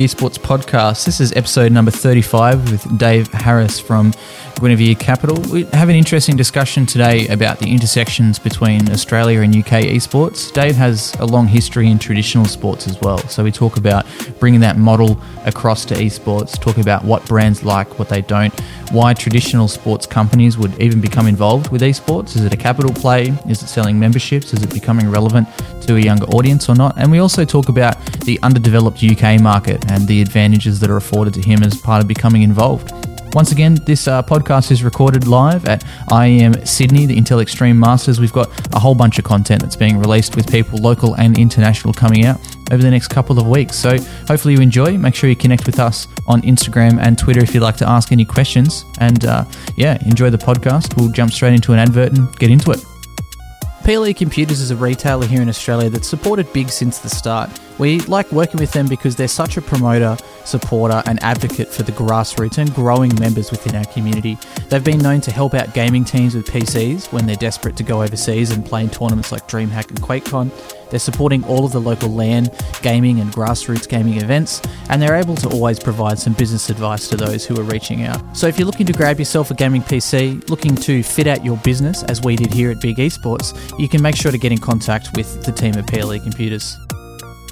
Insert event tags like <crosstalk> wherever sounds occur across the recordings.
Esports Podcast. This is episode number 35 with Dave Harris from Guinevere Capital. We have an interesting discussion today about the intersections between Australia and UK esports. Dave has a long history in traditional sports as well. So we talk about bringing that model across to esports, talk about what brands like, what they don't, why traditional sports companies would even become involved with esports. Is it a capital play? Is it selling memberships? Is it becoming relevant to a younger audience or not? And we also talk about the underdeveloped UK market and the advantages that are afforded to him as part of becoming involved. Once again, this uh, podcast is recorded live at IEM Sydney, the Intel Extreme Masters. We've got a whole bunch of content that's being released with people local and international coming out over the next couple of weeks. So hopefully you enjoy. Make sure you connect with us on Instagram and Twitter if you'd like to ask any questions. And uh, yeah, enjoy the podcast. We'll jump straight into an advert and get into it. PLE Computers is a retailer here in Australia that's supported Big since the start. We like working with them because they're such a promoter, supporter, and advocate for the grassroots and growing members within our community. They've been known to help out gaming teams with PCs when they're desperate to go overseas and play in tournaments like DreamHack and QuakeCon. They're supporting all of the local LAN, gaming, and grassroots gaming events, and they're able to always provide some business advice to those who are reaching out. So if you're looking to grab yourself a gaming PC, looking to fit out your business, as we did here at Big Esports, you can make sure to get in contact with the team at PLE Computers.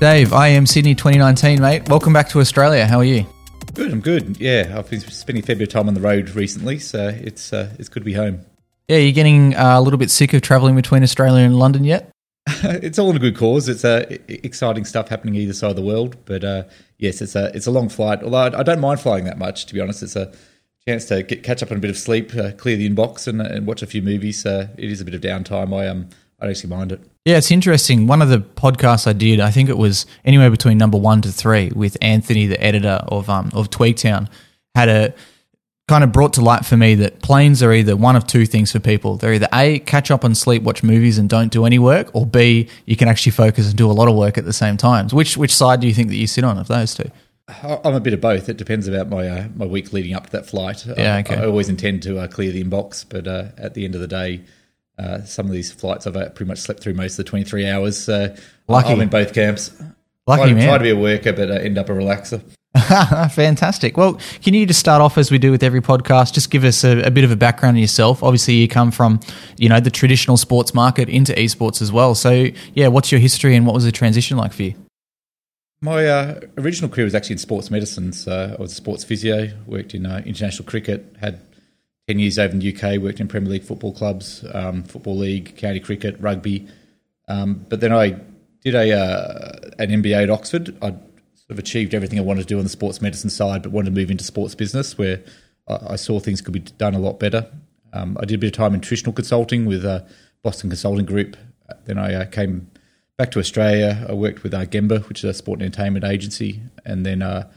Dave, IEM Sydney 2019, mate. Welcome back to Australia. How are you? Good, I'm good. Yeah, I've been spending a fair bit of time on the road recently, so it's uh, it's good to be home. Yeah, you're getting uh, a little bit sick of travelling between Australia and London yet? <laughs> it's all in a good cause. It's uh, exciting stuff happening either side of the world. But uh, yes, it's a it's a long flight. Although I don't mind flying that much, to be honest. It's a chance to get, catch up on a bit of sleep, uh, clear the inbox, and, and, watch a few movies. it is a bit of downtime. I um I don't actually mind it. Yeah, it's interesting. One of the podcasts I did, I think it was anywhere between number one to three, with Anthony, the editor of um of Tweaktown, had a kind of brought to light for me that planes are either one of two things for people. They're either A, catch up on sleep, watch movies and don't do any work, or B, you can actually focus and do a lot of work at the same time. Which which side do you think that you sit on of those two? I'm a bit of both. It depends about my uh, my week leading up to that flight. Yeah, okay. I, I always intend to uh, clear the inbox, but uh, at the end of the day, uh, some of these flights I've uh, pretty much slept through most of the 23 hours. So Lucky. I'm in both camps. Lucky try, man. Try to be a worker, but uh, end up a relaxer. <laughs> Fantastic. Well, can you just start off as we do with every podcast? Just give us a, a, bit of a background on yourself. Obviously, you come from, you know, the traditional sports market into esports as well. So, yeah, what's your history and what was the transition like for you? My uh, original career was actually in sports medicine. So I was a sports physio, worked in uh, international cricket, had ten years over in the UK, worked in Premier League football clubs, um, football league, county cricket, rugby. Um, but then I did a uh, an MBA at Oxford. I sort of achieved everything I wanted to do on the sports medicine side, but wanted to move into sports business where I, I saw things could be done a lot better. Um, I did a bit of time in traditional consulting with uh, Boston Consulting Group. Then I uh, came back to Australia. I worked with uh, Gemba, which is a sport and entertainment agency, and then uh,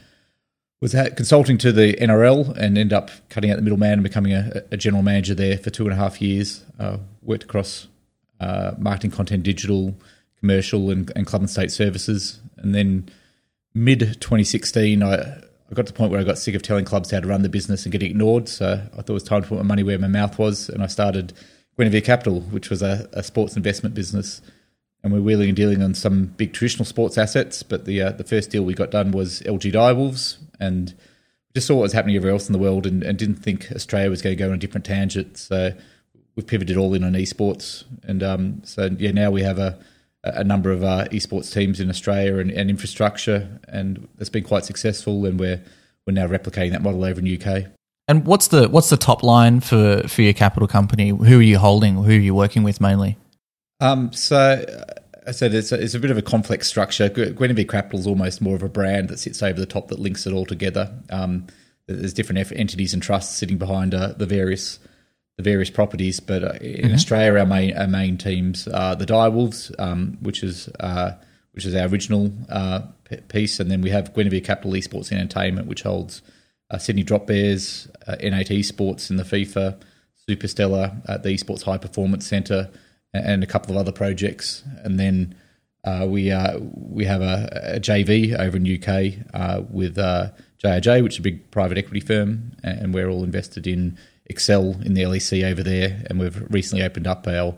was consulting to the NRL and ended up cutting out the middleman and becoming a, a general manager there for two and a half years. Uh, worked across uh, marketing, content, digital, commercial, and, and club and state services, and then mid 2016, I, I got to the point where I got sick of telling clubs how to run the business and getting ignored. So I thought it was time to put my money where my mouth was, and I started Guinevere Capital, which was a, a sports investment business. And we're wheeling and dealing on some big traditional sports assets. But the uh, the first deal we got done was LG Direwolves, and just saw what was happening everywhere else in the world, and, and didn't think Australia was going to go on a different tangent. So we've pivoted all in on esports, and um, so yeah, now we have a a number of uh, esports teams in Australia and, and, infrastructure, and it's been quite successful. And we're we're now replicating that model over in the UK. And what's the what's the top line for for your capital company? Who are you holding? Who are you working with mainly? Um, so. I said it's a, it's a bit of a complex structure. Guinevere Capital is almost more of a brand that sits over the top that links it all together. Um, there's different entities and trusts sitting behind uh, the various the various properties. But uh, in mm-hmm. Australia, our main our main teams are the Direwolves, um, which is uh, which is our original uh, piece, and then we have Guinevere Capital Esports Entertainment, which holds uh, Sydney Drop Bears, uh, N8 in the FIFA, Superstellar at the Esports High Performance Centre, and a couple of other projects, and then. Uh, we uh, we have a, a, JV over in UK uh, with JRJ, which is a big private equity firm, and we're all invested in Excel in the LEC over there, and we've recently opened up our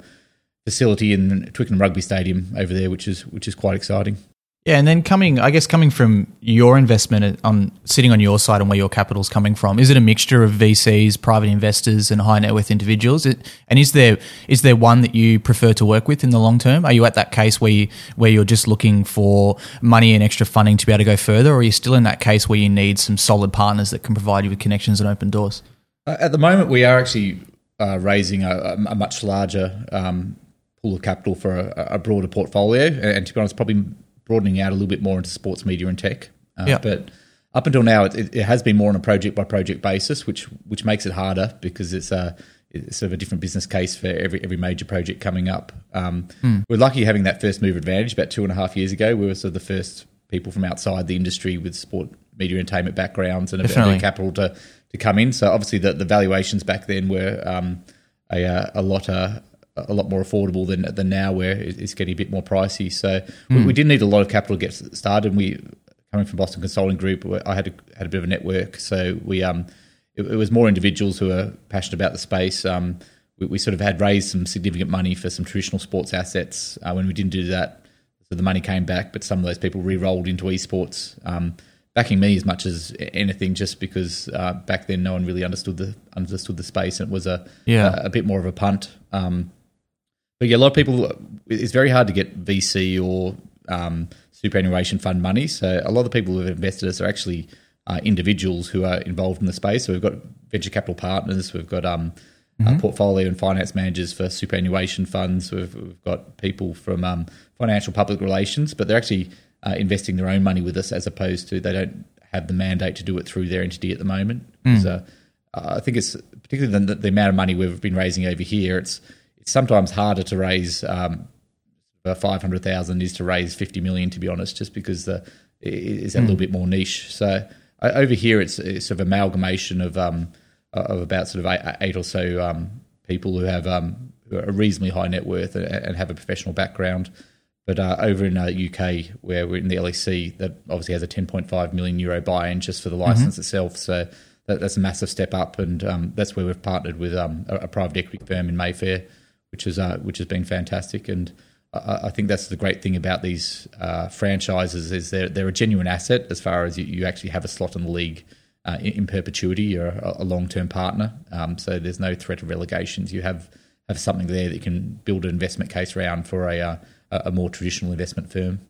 facility in Twickenham Rugby Stadium over there, which is which is quite exciting. Yeah, and then coming, I guess, coming from your investment on sitting on your side and where your capital's coming from, is it a mixture of VCs, private investors, and high net worth individuals? It, and is there is there one that you prefer to work with in the long term? Are you at that case where you, where you're just looking for money and extra funding to be able to go further, or are you still in that case where you need some solid partners that can provide you with connections and open doors? Uh, at the moment, we are actually uh, raising a, a, much larger um, pool of capital for a, a broader portfolio, and to be honest, probably broadening out a little bit more into sports media and tech. Uh, yeah. But up until now, it, it, has been more on a project by project basis, which which makes it harder because it's a it's sort of a different business case for every every major project coming up. Um, mm. We're lucky having that first move advantage. About two and a half years ago, we were sort of the first people from outside the industry with sport media entertainment backgrounds and a bit of capital to to come in. So obviously the, the valuations back then were um, a, uh, a lot uh, a lot more affordable than than now, where it's getting a bit more pricey. So mm. we, hmm. we, did need a lot of capital to get started. We coming from Boston Consulting Group, I had a, had a bit of a network, so we um it, it was more individuals who are passionate about the space. Um, we, we, sort of had raised some significant money for some traditional sports assets. Uh, when we didn't do that, so the money came back, but some of those people re-rolled into esports. Um, backing me as much as anything, just because uh, back then no one really understood the understood the space, and it was a yeah. a, a bit more of a punt. Um, but yeah, a lot of people, it's very hard to get VC or um, superannuation fund money. So a lot of the people who have invested us are actually uh, individuals who are involved in the space. So we've got venture capital partners, we've got um, uh, mm-hmm. uh, portfolio and finance managers for superannuation funds, we've, we've got people from um, financial public relations, but they're actually uh, investing their own money with us as opposed to they don't have the mandate to do it through their entity at the moment. Mm. So uh, I think it's particularly the, the amount of money we've been raising over here. It's it's sometimes harder to raise um, five hundred thousand is to raise fifty million. To be honest, just because the is a mm. little bit more niche. So uh, over here, it's, it's sort of amalgamation of um, of about sort of eight, eight or so um, people who have um, are reasonably high net worth and, and have a professional background. But uh, over in the uh, UK, where we're in the LEC, that obviously has a 10.5 million euro buy-in just for the license mm-hmm. itself. So that, that's a massive step up, and um, that's where we've partnered with um, a, a, private equity firm in Mayfair which is uh, which has been fantastic. And I, I, think that's the great thing about these uh, franchises is they're they're a genuine asset as far as you, you actually have a slot in the league. Uh, in, in, perpetuity, you're a, a long-term partner, um, so there's no threat of relegations. You have have something there that you can build an investment case around for a a more traditional investment firm.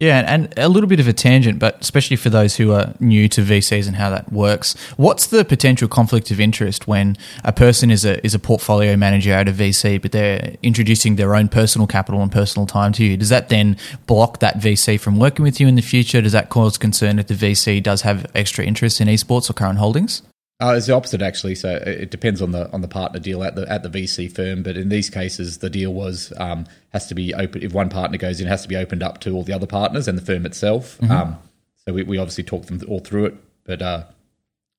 Yeah, and a little bit of a tangent, but especially for those who are new to VCs and how that works. What's the potential conflict of interest when a person is a is a portfolio manager at a VC, but they're introducing their own personal capital and personal time to you? Does that then block that VC from working with you in the future? Does that cause concern if the VC does have extra interest in esports or current holdings? Uh, it's the opposite actually. So it depends on the on the partner deal at the at the VC firm. But in these cases, the deal was um, has to be open. If one partner goes in, it has to be opened up to all the other partners and the firm itself. Mm-hmm. Um, so we, we obviously talked them all through it. But uh,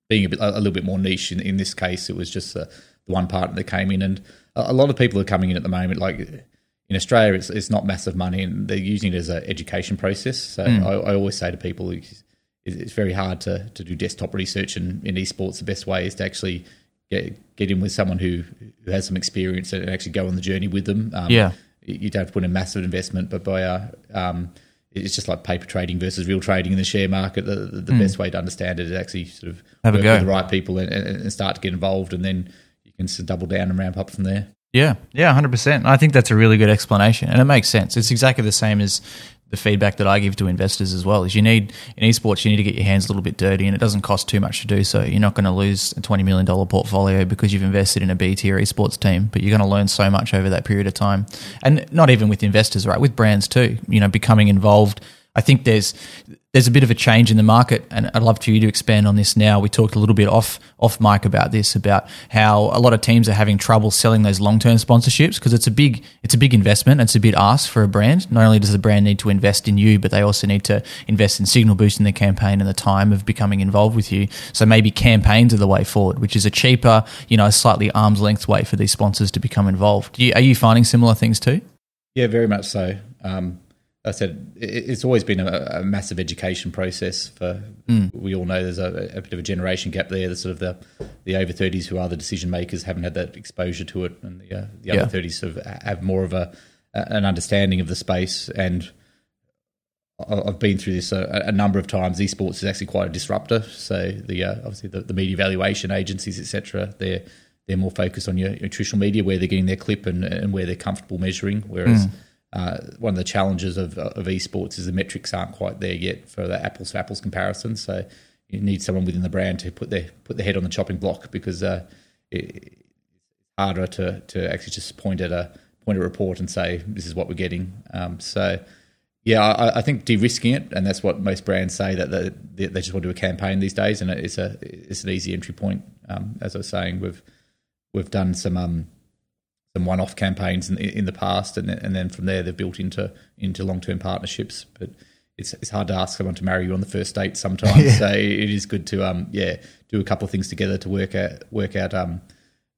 being a, bit, a, little bit more niche in, in this case, it was just the one partner that came in, and a, a, lot of people are coming in at the moment. Like in Australia, it's it's not massive money, and they're using it as an education process. So mm. I, I always say to people it's very hard to, to do desktop research in, in esports. The best way is to actually get get in with someone who, who has some experience and actually go on the journey with them. Um, yeah, you don't have to put in massive investment, but by uh, um, it's just like paper trading versus real trading in the share market. The, the, the mm. best way to understand it is actually sort of have work a go. with the right people and, and, start to get involved, and then you can double down and ramp up from there. Yeah, yeah, hundred percent. I think that's a really good explanation, and it makes sense. It's exactly the same as the feedback that I give to investors as well is you need in esports you need to get your hands a little bit dirty and it doesn't cost too much to do so. You're not going to lose a twenty million dollar portfolio because you've invested in a B tier esports team, but you're going to learn so much over that period of time. And not even with investors, right? With brands too. You know, becoming involved. I think there's there's a bit of a change in the market, and I'd love for you to expand on this now. We talked a little bit off off mic about this, about how a lot of teams are having trouble selling those long term sponsorships because it's a big it's a big investment. It's a big ask for a brand. Not only does the brand need to invest in you, but they also need to invest in signal boosting the campaign and the time of becoming involved with you. So maybe campaigns are the way forward, which is a cheaper, you know, slightly arm's length way for these sponsors to become involved. Are you finding similar things too? Yeah, very much so. Um, I said it's always been a, a massive education process. For mm. we all know there's a, a, bit of a generation gap there. The sort of the the over thirties who are the decision makers haven't had that exposure to it, and the uh, the yeah. thirties sort of have more of a an understanding of the space. And I've been through this a, a, number of times. Esports is actually quite a disruptor. So the uh, obviously the, the, media valuation agencies, etc. They're they're more focused on your, your, traditional media where they're getting their clip and, and where they're comfortable measuring. Whereas mm. Uh, one of the challenges of, of esports is the metrics aren't quite there yet for the apples to apples comparison. So you need someone within the brand to put their put their head on the chopping block because uh, it, it's harder to to actually just point at a point a report and say this is what we're getting. Um, so yeah, I, I, think de-risking it, and that's what most brands say that they, they just want to do a campaign these days, and it's a it's an easy entry point. Um, as I was saying, we've we've done some um, some one-off campaigns in, in the past, and and then from there they've built into into long-term partnerships. But it's it's hard to ask someone to marry you on the first date sometimes. <laughs> yeah. So it is good to um yeah do a couple of things together to work out work out um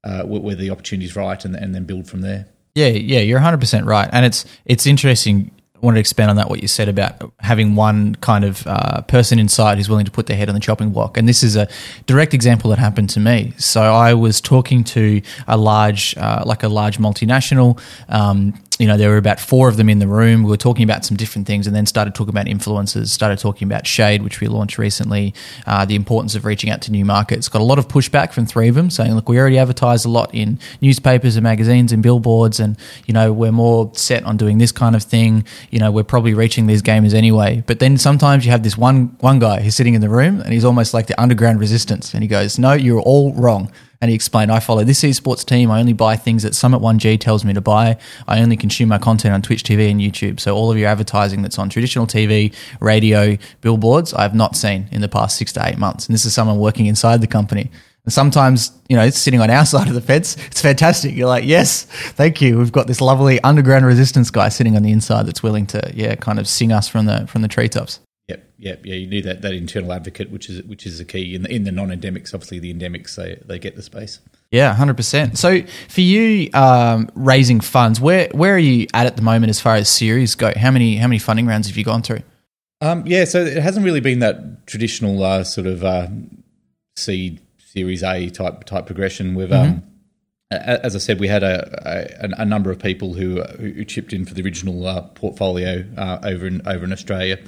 uh, where the opportunity is right, and and then build from there. Yeah, yeah, you're 100 percent right, and it's it's interesting want to expand on that what you said about having one kind of uh, person inside who's willing to put their head on the chopping block. And this is a direct example that happened to me. So i was talking to a large uh, like a large multinational um, you know, there were about four of them in the room. We were talking about some different things and then started talking about influencers, started talking about Shade, which we launched recently, uh, the importance of reaching out to new markets. Got a lot of pushback from three of them saying, look, we already advertise a lot in newspapers and magazines and billboards, and, you know, we're more set on doing this kind of thing. You know, we're probably reaching these gamers anyway. But then sometimes you have this one, one guy who's sitting in the room and he's almost like the underground resistance. And he goes, no, you're all wrong. And he explained, I follow this esports team. I only buy things that Summit 1G tells me to buy. I only consume my content on Twitch TV and YouTube. So all of your advertising that's on traditional TV, radio, billboards, I have not seen in the past six to eight months. And this is someone working inside the company. And sometimes, you know, it's sitting on our <laughs> side of the fence. It's fantastic. You're like, yes, thank you. We've got this lovely underground resistance guy sitting on the inside that's willing to, yeah, kind of sing us from the from the treetops. Yep, yeah. You need that, that internal advocate, which is which is the key in the, in the non-endemics. Obviously, the endemics they they get the space. Yeah, hundred percent. So for you, um, raising funds, where where are you at at the moment as far as series go? How many how many funding rounds have you gone through? Um, yeah, so it hasn't really been that traditional uh, sort of uh, seed Series A type type progression. We've um, mm-hmm. um, as I said, we had a, a, a, number of people who who chipped in for the original uh, portfolio uh, over in over in Australia.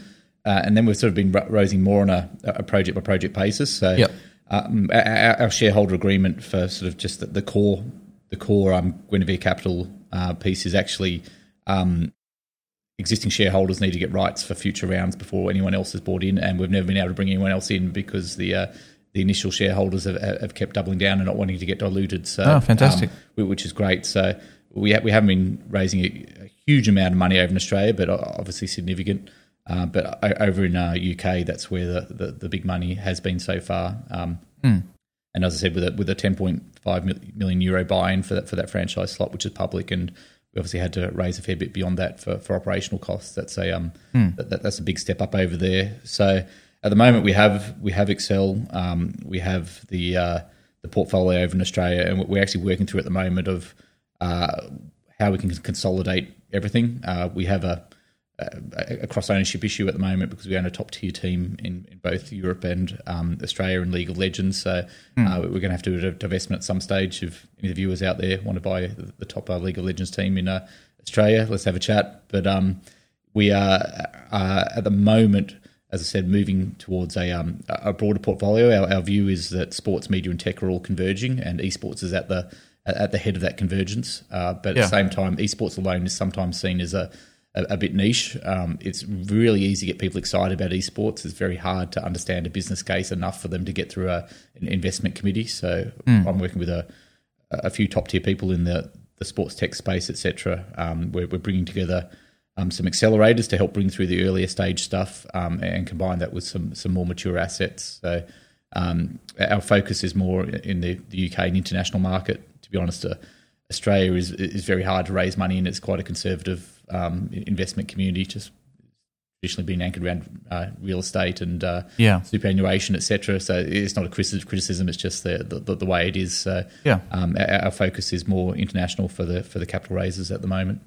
Uh, and then we've sort of been raising more on a, a project by project basis. So yep. um, our, our, shareholder agreement for sort of just the, the core the core um, Guinevere Capital uh, piece is actually um, existing shareholders need to get rights for future rounds before anyone else is bought in, and we've never been able to bring anyone else in because the uh, the initial shareholders have, have, kept doubling down and not wanting to get diluted. So, oh, fantastic! Um, which is great. So we ha- we haven't been raising a, a, huge amount of money over in Australia, but obviously significant. Uh, but over in uh, UK, that's where the, the, the, big money has been so far. Um, mm. And as I said, with a, with a 10.5 million euro buy-in for that for that franchise slot, which is public, and we obviously had to raise a fair bit beyond that for, for operational costs. That's a um, mm. that, that's a big step up over there. So at the moment, we have we have Excel, um, we have the uh, the portfolio over in Australia, and we're actually working through at the moment of uh, how we can consolidate everything. Uh, we have a a cross ownership issue at the moment because we own a top tier team in, in both Europe and um, Australia in League of Legends. So mm. uh, we're going to have to do a divestment at some stage. If any of the viewers out there want to buy the, the top uh, League of Legends team in uh, Australia, let's have a chat. But um, we are uh, at the moment, as I said, moving towards a, um, a broader portfolio. Our, our, view is that sports, media, and tech are all converging, and esports is at the at the head of that convergence. Uh, but yeah. at the same time, esports alone is sometimes seen as a a, a bit niche. Um, it's really easy to get people excited about esports. It's very hard to understand a business case enough for them to get through a, an investment committee. So mm. I'm working with a, a few top tier people in the, the sports tech space, etc. Um, we're, we're bringing together um, some accelerators to help bring through the earlier stage stuff um, and combine that with some some more mature assets. So um, our focus is more in the, the UK and international market. To be honest, uh, Australia is is very hard to raise money and it's quite a conservative um, investment community, just traditionally been anchored around uh, real estate and uh, yeah. superannuation, etc. So it's not a criticism; it's just the the, the way it is. So yeah, um, our, our, focus is more international for the for the capital raises at the moment.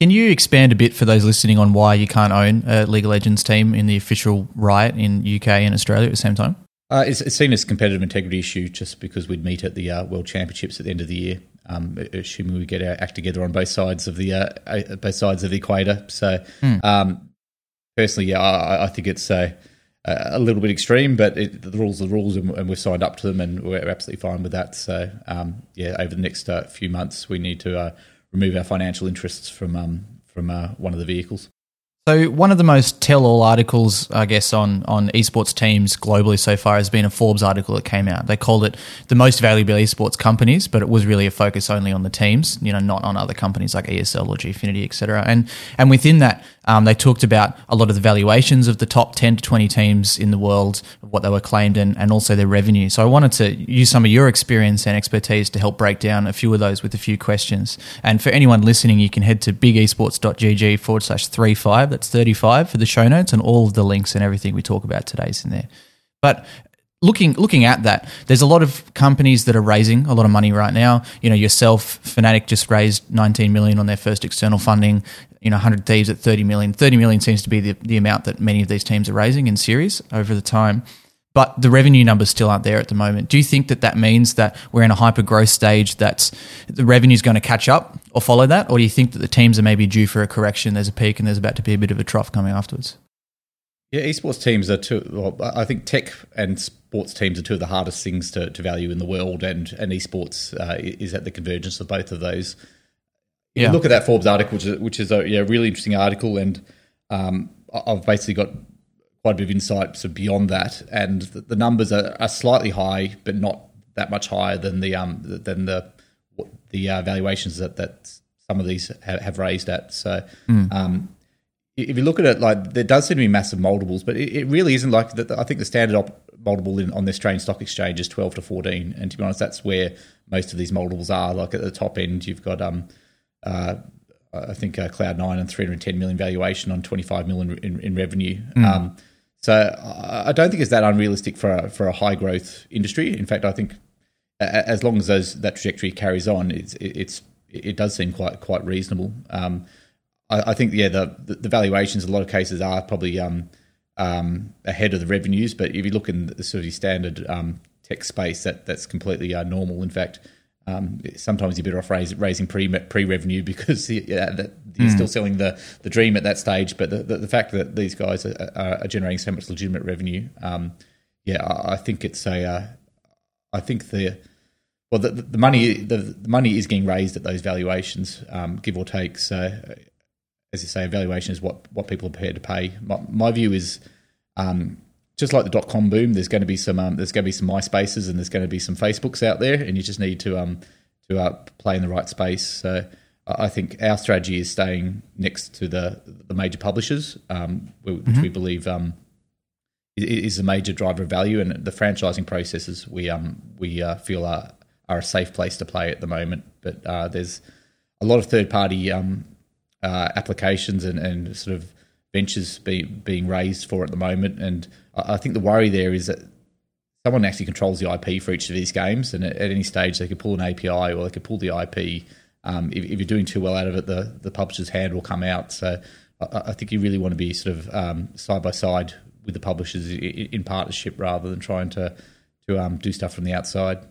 Can you expand a bit for those listening on why you can't own a League of Legends team in the official Riot in UK and Australia at the same time? Uh, it's, it's, seen as a competitive integrity issue just because we'd meet at the uh, World Championships at the end of the year um, assuming we get our act together on both sides of the uh, both sides of the equator. So, mm. um, personally, yeah, I, I think it's a, a little bit extreme, but it, the rules are the rules, and, and, we've signed up to them, and we're absolutely fine with that. So, um, yeah, over the next uh, few months, we need to uh, remove our financial interests from um, from uh, one of the vehicles. So one of the most tell-all articles, I guess, on on esports teams globally so far has been a Forbes article that came out. They called it the most valuable esports companies, but it was really a focus only on the teams, you know, not on other companies like ESL or Gfinity, etc. And and within that, um, they talked about a lot of the valuations of the top ten to twenty teams in the world, what they were claimed, and and also their revenue. So I wanted to use some of your experience and expertise to help break down a few of those with a few questions. And for anyone listening, you can head to bigesports.gg forward slash three five 35 for the show notes, and all of the links and everything we talk about today is in there. But looking looking at that, there's a lot of companies that are raising a lot of money right now. You know, yourself, Fnatic just raised 19 million on their first external funding. You know, 100 Thieves at 30 million. 30 million seems to be the, the amount that many of these teams are raising in series over the time but the revenue numbers still aren't there at the moment. Do you think that that means that we're in a hyper growth stage that the revenue is going to catch up or follow that? Or do you think that the teams are maybe due for a correction? There's a peak and there's about to be a bit of a trough coming afterwards? Yeah, esports teams are two. Well, I think tech and sports teams are two of the hardest things to, to value in the world, and and esports uh, is at the convergence of both of those. If yeah. you look at that Forbes article, which is, which is a yeah, really interesting article, and um, I've basically got quite a bit of insight so beyond that, and the, the numbers are, are, slightly high, but not that much higher than the um than the the uh, valuations that that some of these have, have raised at. So. Mm. Um, if you look at it, like there does seem to be massive multiples, but it, it really isn't like that. I think the standard op- multiple in, on the Australian Stock Exchange is twelve to fourteen, and to be honest, that's where most of these multiples are. Like at the top end, you've got um, I think uh, Cloud Nine and three hundred ten million valuation on twenty five million in, in revenue. Mm. Um, so I don't think it's that unrealistic for a, for a high growth industry. In fact, I think as long as those, that trajectory carries on, it's, it's it does seem quite quite reasonable. Um, I, I, think yeah, the, the valuations in a lot of cases are probably um, um, ahead of the revenues, but if you look in the sort of standard um, tech space, that that's completely uh, normal. In fact, um, sometimes you're better off raise, raising pre pre revenue because <laughs> yeah, that, you're mm. still selling the, the dream at that stage. But the, the, the fact that these guys are, are, generating so much legitimate revenue, um, yeah, I, I, think it's a, uh, I think the well the, the money the, the, money is getting raised at those valuations, um, give or take. So as you say, valuation is what what people are prepared to pay. My, my view is. Um, just like the dot com boom, there's going to be some um, there's going to be some MySpaces and there's going to be some Facebooks out there, and you just need to um, to uh, play in the right space. So I think our strategy is staying next to the the major publishers, um, which mm-hmm. we believe um, is a major driver of value, and the franchising processes we um we uh, feel are are a safe place to play at the moment. But uh, there's a lot of third party um, uh, applications and, and sort of ventures be, being raised for at the moment, and I think the worry there is that someone actually controls the IP for each of these games, and at, any stage they could pull an API or they could pull the IP. Um, if, if, you're doing too well out of it, the, the publisher's hand will come out. So I, I think you really want to be sort of um, side by side with the publishers in, in, partnership rather than trying to to um, do stuff from the outside.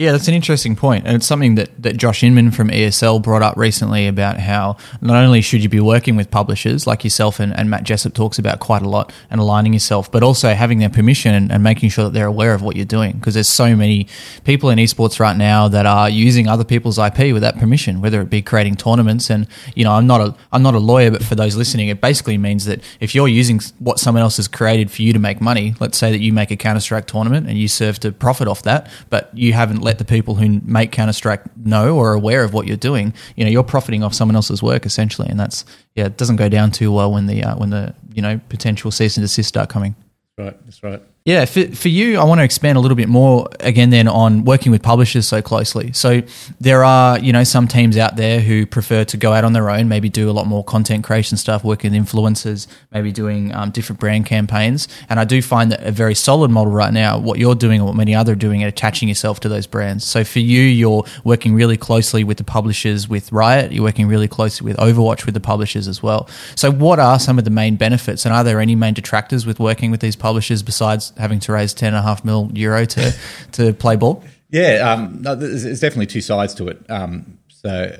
Yeah, that's an interesting point. And it's something that, that Josh Inman from ESL brought up recently about how not only should you be working with publishers like yourself and, and Matt Jessup talks about quite a lot and aligning yourself, but also having their permission and, and making sure that they're aware of what you're doing. Because there's so many people in esports right now that are using other people's IP without permission, whether it be creating tournaments. And, you know, I'm not a, I'm not a lawyer, but for those listening, it basically means that if you're using what someone else has created for you to make money, let's say that you make a Counter Strike tournament and you serve to profit off that, but you haven't let the people who make Counter Strike know or are aware of what you're doing, you know, you're profiting off someone else's work essentially, and that's yeah, it doesn't go down too well when the uh, when the you know potential cease and desist start coming. Right, that's right. Yeah, for, for you, I want to expand a little bit more again then on working with publishers so closely. So there are, you know, some teams out there who prefer to go out on their own, maybe do a lot more content creation stuff, work with influencers, maybe doing um, different brand campaigns. And I do find that a very solid model right now, what you're doing and what many other are doing, are attaching yourself to those brands. So for you, you're working really closely with the publishers with Riot, you're working really closely with Overwatch with the publishers as well. So what are some of the main benefits and are there any main detractors with working with these publishers besides having to raise ten and a half mil euro to <laughs> to play ball? Yeah, um, no, there's, there's, definitely two sides to it. Um, so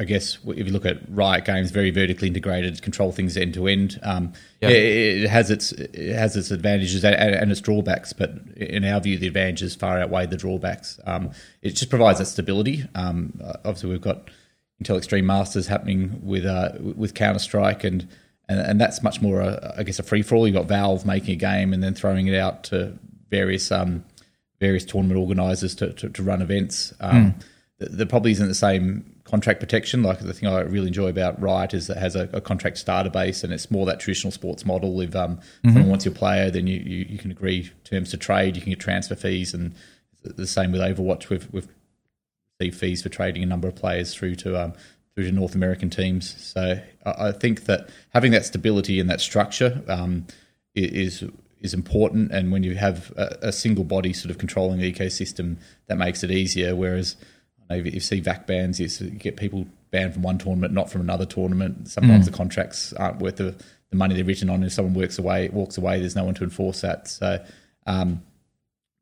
I guess if you look at Riot Games, very vertically integrated, control things end to end. Um, it, it, has its it has its advantages and, and, its drawbacks, but in our view, the advantages far outweigh the drawbacks. Um, it just provides that stability. Um, obviously, we've got Intel Extreme Masters happening with uh, with Counter Strike, and, and and that's much more, a, I guess, a free for all. You've got Valve making a game and then throwing it out to various um, various tournament organisers to, to, to, run events. Um, mm. There probably isn't the same contract protection. Like the thing I really enjoy about Riot is that it has a, a contract starter base, and it's more that traditional sports model. If um, mm-hmm. someone wants your player, then you, you, you, can agree terms to trade. You can get transfer fees, and the same with Overwatch. We've, we've received fees for trading a number of players through to um, North American teams. So I, I think that having that stability and that structure um, is is important. And when you have a, a, single body sort of controlling the ecosystem, that makes it easier. Whereas you, know, you see VAC bans, you get people banned from one tournament, not from another tournament. Sometimes mm. the contracts aren't worth the, the money they're written on. If someone works away, walks away, there's no one to enforce that. So, um,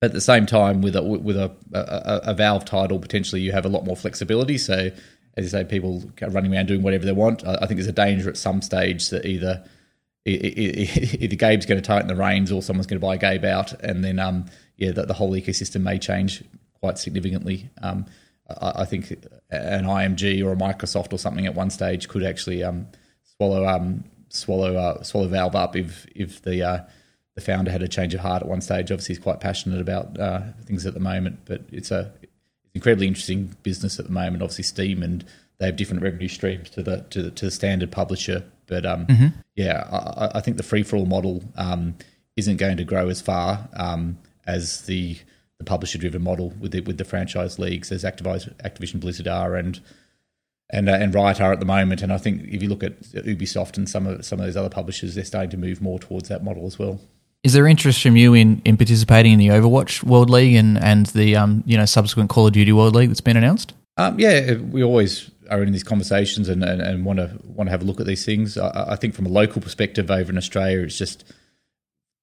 at the same time, with a with a, a, a, Valve title, potentially you have a lot more flexibility. So, as you say, people running around doing whatever they want. I, think there's a danger at some stage that either <laughs> either Gabe's going to tighten the reins or someone's going to buy Gabe out, and then um, yeah, the, the, whole ecosystem may change quite significantly. Um, I, think an IMG or a Microsoft or something at one stage could actually um, swallow um, swallow uh, swallow Valve up if if the uh, the founder had a change of heart at one stage. Obviously, he's quite passionate about uh, things at the moment, but it's a incredibly interesting business at the moment. Obviously, Steam and they have different revenue streams to the to the, to the standard publisher but um, mm-hmm. yeah, I, I, think the free for all model um, isn't going to grow as far um, as the the publisher driven model with the, with the franchise leagues as Activision Blizzard are and and uh, and Riot are at the moment. And I think if you look at Ubisoft and some of some of those other publishers, they're starting to move more towards that model as well. Is there interest from you in, in participating in the Overwatch World League and and the um, you know subsequent Call of Duty World League that's been announced? Um, yeah, we always are in these conversations and, and, and, want to want to have a look at these things. I, I, think from a local perspective over in Australia, it's just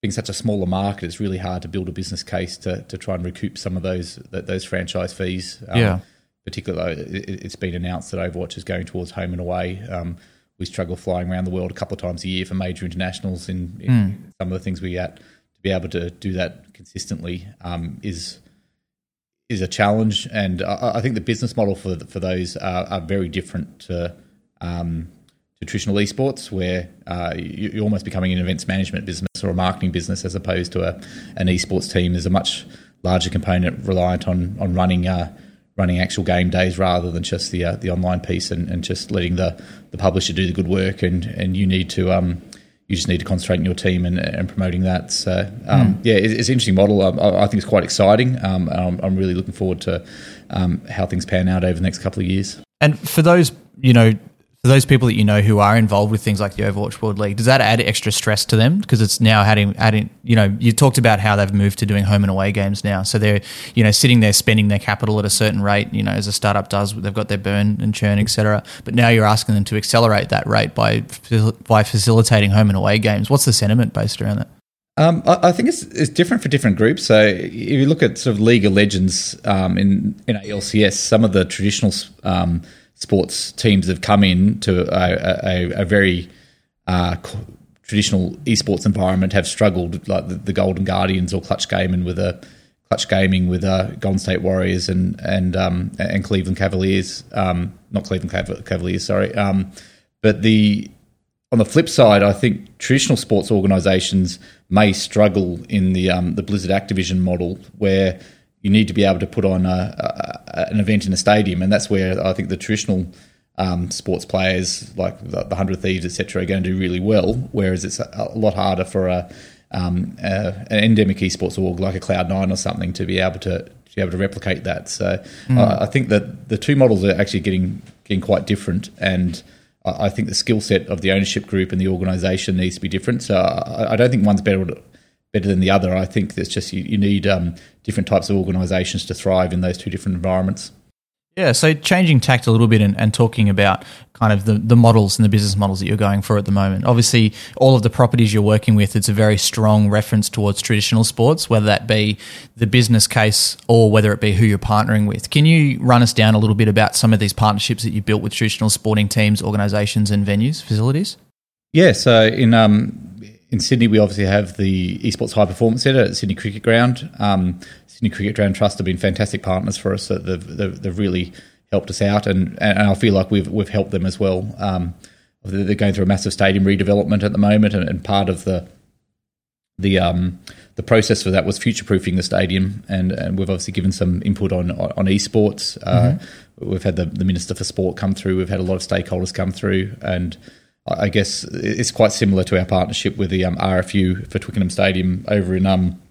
being such a smaller market, it's really hard to build a business case to, to try and recoup some of those those franchise fees. Um, yeah. Particularly, it, has been announced that Overwatch is going towards home and away. Um, we struggle flying around the world a couple of times a year for major internationals. In, in mm. some of the things we at to be able to do that consistently um, is is a challenge, and I, I think the business model for for those are, are very different to, um, to traditional esports, where uh, you, are almost becoming an events management business or a marketing business as opposed to a, an esports team. There's a much larger component reliant on on running. Uh, running actual game days rather than just the uh, the online piece and, and just letting the, the publisher do the good work and, and you need to um, you just need to concentrate on your team and, and promoting that. So um, mm. yeah, it's, it's, an interesting model. Um, I, I, think it's quite exciting. Um, I'm, I'm, really looking forward to um, how things pan out over the next couple of years. And for those you know for those people that you know who are involved with things like the Overwatch World League, does that add extra stress to them? Because it's now adding, adding, you know, you talked about how they've moved to doing home and away games now. So they're, you know, sitting there spending their capital at a certain rate, you know, as a startup does, they've got their burn and churn, etc. But now you're asking them to accelerate that rate by, by facilitating home and away games. What's the sentiment based around that? Um, I, think it's, it's different for different groups. So if you look at sort of League of Legends um, in, in LCS, some of the traditional, um, sports teams have come in to a, a, a very uh, traditional esports environment have struggled, like the, the, Golden Guardians or Clutch Gaming with a Clutch Gaming with uh, Golden State Warriors and and um, and Cleveland Cavaliers, um, not Cleveland Cavaliers, sorry. Um, but the on the flip side, I think traditional sports organisations may struggle in the um, the Blizzard Activision model, where you need to be able to put on a, a, an event in a stadium, and that's where I think the traditional um, sports players like the, the Hundred Thieves, etc., are going to do really well. Whereas it's a, a lot harder for a, um, a, an endemic esports org like a Cloud Nine or something to be able to, to be able to replicate that. So mm. I, I think that the two models are actually getting getting quite different, and I, I think the skill set of the ownership group and the organisation needs to be different. So I, I don't think one's better better than the other. I think there's just you, you need um, different types of organisations to thrive in those two different environments. Yeah, so changing tact a little bit and, and, talking about kind of the, the models and the business models that you're going for at the moment. Obviously, all of the properties you're working with, it's a very strong reference towards traditional sports, whether that be the business case or whether it be who you're partnering with. Can you run us down a little bit about some of these partnerships that you built with traditional sporting teams, organisations, and venues, facilities? Yeah, so in um, in Sydney, we obviously have the Esports High Performance Centre at Sydney Cricket Ground. Um, Sydney Cricket Ground Trust have been fantastic partners for us. They've, they've, they've really helped us out, and, and I feel like we've we've helped them as well. Um, they're going through a massive stadium redevelopment at the moment, and, and part of the the um, the process for that was future proofing the stadium, and, and we've obviously given some input on on esports. Uh, mm-hmm. We've had the, the minister for sport come through. We've had a lot of stakeholders come through, and I guess it's quite similar to our partnership with the um, RFU for Twickenham Stadium over in um,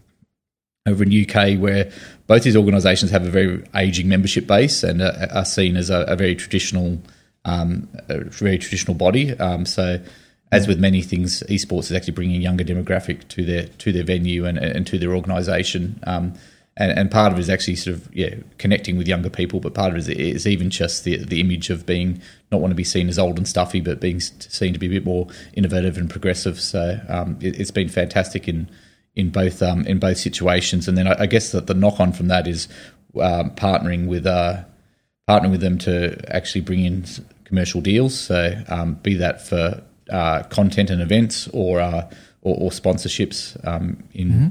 over in UK, where both these organisations have a very aging membership base and are, are seen as a, a very traditional, um, a very traditional body. Um, so, as with many things, esports is actually bringing a younger demographic to their to their venue and, and to their organisation. And, and, part of it is actually sort of yeah connecting with younger people, but part of it is, is even just the the image of being not want to be seen as old and stuffy, but being seen to be a bit more innovative and progressive. So um, it, has been fantastic in in both um, in both situations. And then I, I guess that the knock on from that is um, partnering with uh, partnering with them to actually bring in commercial deals. So um, be that for uh, content and events or uh, or, or, sponsorships um, in mm-hmm.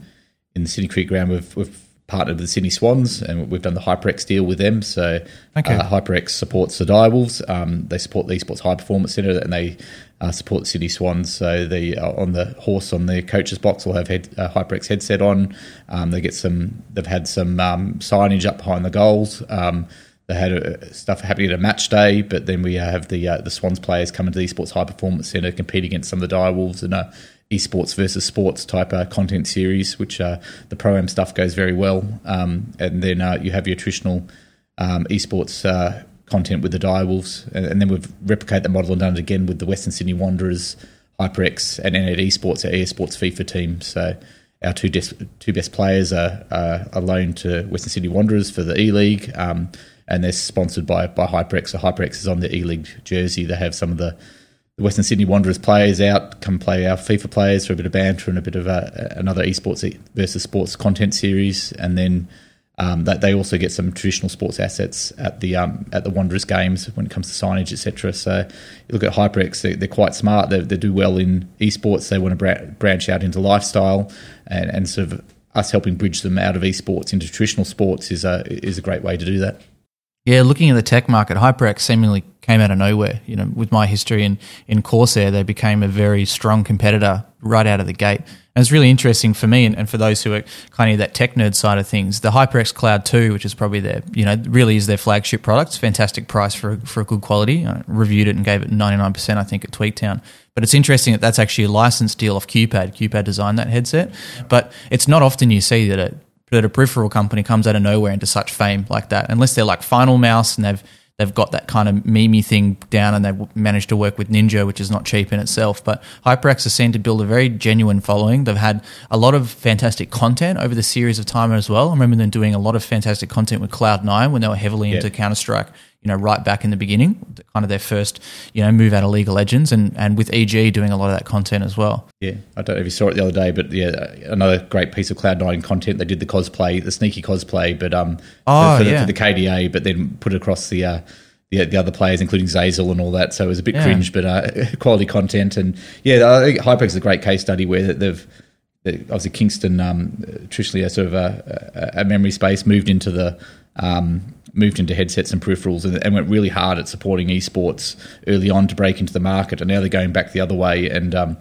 in the Sydney Cricket Ground. We've, we've partnered with the Sydney Swans, and we've done the HyperX deal with them. So okay. uh, HyperX supports the Direwolves. Um, they support the Esports High Performance Centre, and they uh, support the Sydney Swans. So the uh, on the horse on the coach's box will have head, uh, HyperX headset on. Um, they get some. They've had some um, signage up behind the goals. Um, they had uh, stuff happening at a match day, but then we have the uh, the Swans players come into the Esports High Performance Centre, compete against some of the Direwolves, and esports versus sports type uh, content series, which uh, the pro am stuff goes very well. Um, and then uh, you have your traditional um, esports uh, content with the Direwolves, and, and then we've replicated the model and done it again with the Western Sydney Wanderers, HyperX, and N8 Esports, our esports FIFA team. So our two des- two best players are, are loaned to Western Sydney Wanderers for the E League. Um, and they're sponsored by by HyperX. So HyperX is on the E League jersey. They have some of the Western Sydney Wanderers players out, come play our FIFA players for a bit of banter and a bit of a, another esports versus sports content series, and then um, that they also get some traditional sports assets at the um, at the Wanderers games when it comes to signage, etc. So you look at HyperX; they, are quite smart. They, they, do well in esports. They want to branch out into lifestyle, and, and sort of us helping bridge them out of esports into traditional sports is a is a great way to do that. Yeah, looking at the tech market, HyperX seemingly came out of nowhere. You know, with my history in, in Corsair, they became a very strong competitor right out of the gate. And it's really interesting for me and, and for those who are kind of that tech nerd side of things. The HyperX Cloud 2, which is probably their, you know, really is their flagship product. It's fantastic price for, for a good quality. I reviewed it and gave it 99%, I think, at Tweaktown. But it's interesting that that's actually a license deal off QPad. QPad designed that headset. But it's not often you see that a that a peripheral company comes out of nowhere into such fame like that, unless they're like Final Mouse and they've they've got that kind of memey thing down and they've managed to work with Ninja, which is not cheap in itself. But HyperX has seen to build a very genuine following. They've had a lot of fantastic content over the series of time as well. I remember them doing a lot of fantastic content with Cloud9 when they were heavily yeah. into Counter Strike you know, right back in the beginning, kind of their first, you know, move out of League of Legends, and, and with EG doing a lot of that content as well. Yeah, I don't know if you saw it the other day, but yeah, another great piece of Cloud9 content. They did the cosplay, the sneaky cosplay, but um, oh, for, for, yeah. the, for the KDA, but then put it across the. Uh, the, the other players, including Zeyzal and all that. So it was a bit yeah. cringe, but uh, <laughs> quality content. And yeah, I think HyperX is a great case study where they've obviously Kingston, um, traditionally a sort of a, a, memory space, moved into the um, moved into headsets and peripherals and, and, went really hard at supporting esports early on to break into the market. And now they're going back the other way. And um,